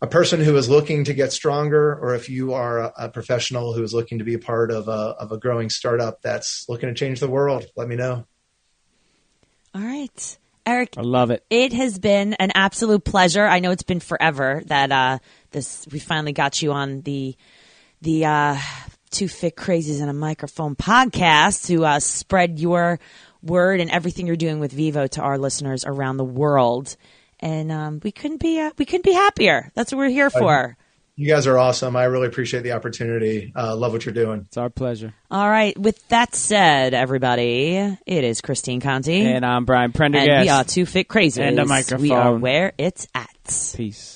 a person who is looking to get stronger, or if you are a, a professional who is looking to be a part of a, of a growing startup that's looking to change the world, let me know. All right. Eric, I love it. It has been an absolute pleasure. I know it's been forever that uh, this we finally got you on the the uh, two fit crazies and a microphone podcast to uh, spread your word and everything you're doing with Vivo to our listeners around the world. And um, we couldn't be uh, we couldn't be happier. That's what we're here for. You guys are awesome. I really appreciate the opportunity. Uh, love what you're doing. It's our pleasure. All right. With that said, everybody, it is Christine Conti. And I'm Brian Prendergast. And we are two fit crazies. And a microphone. We are where it's at. Peace.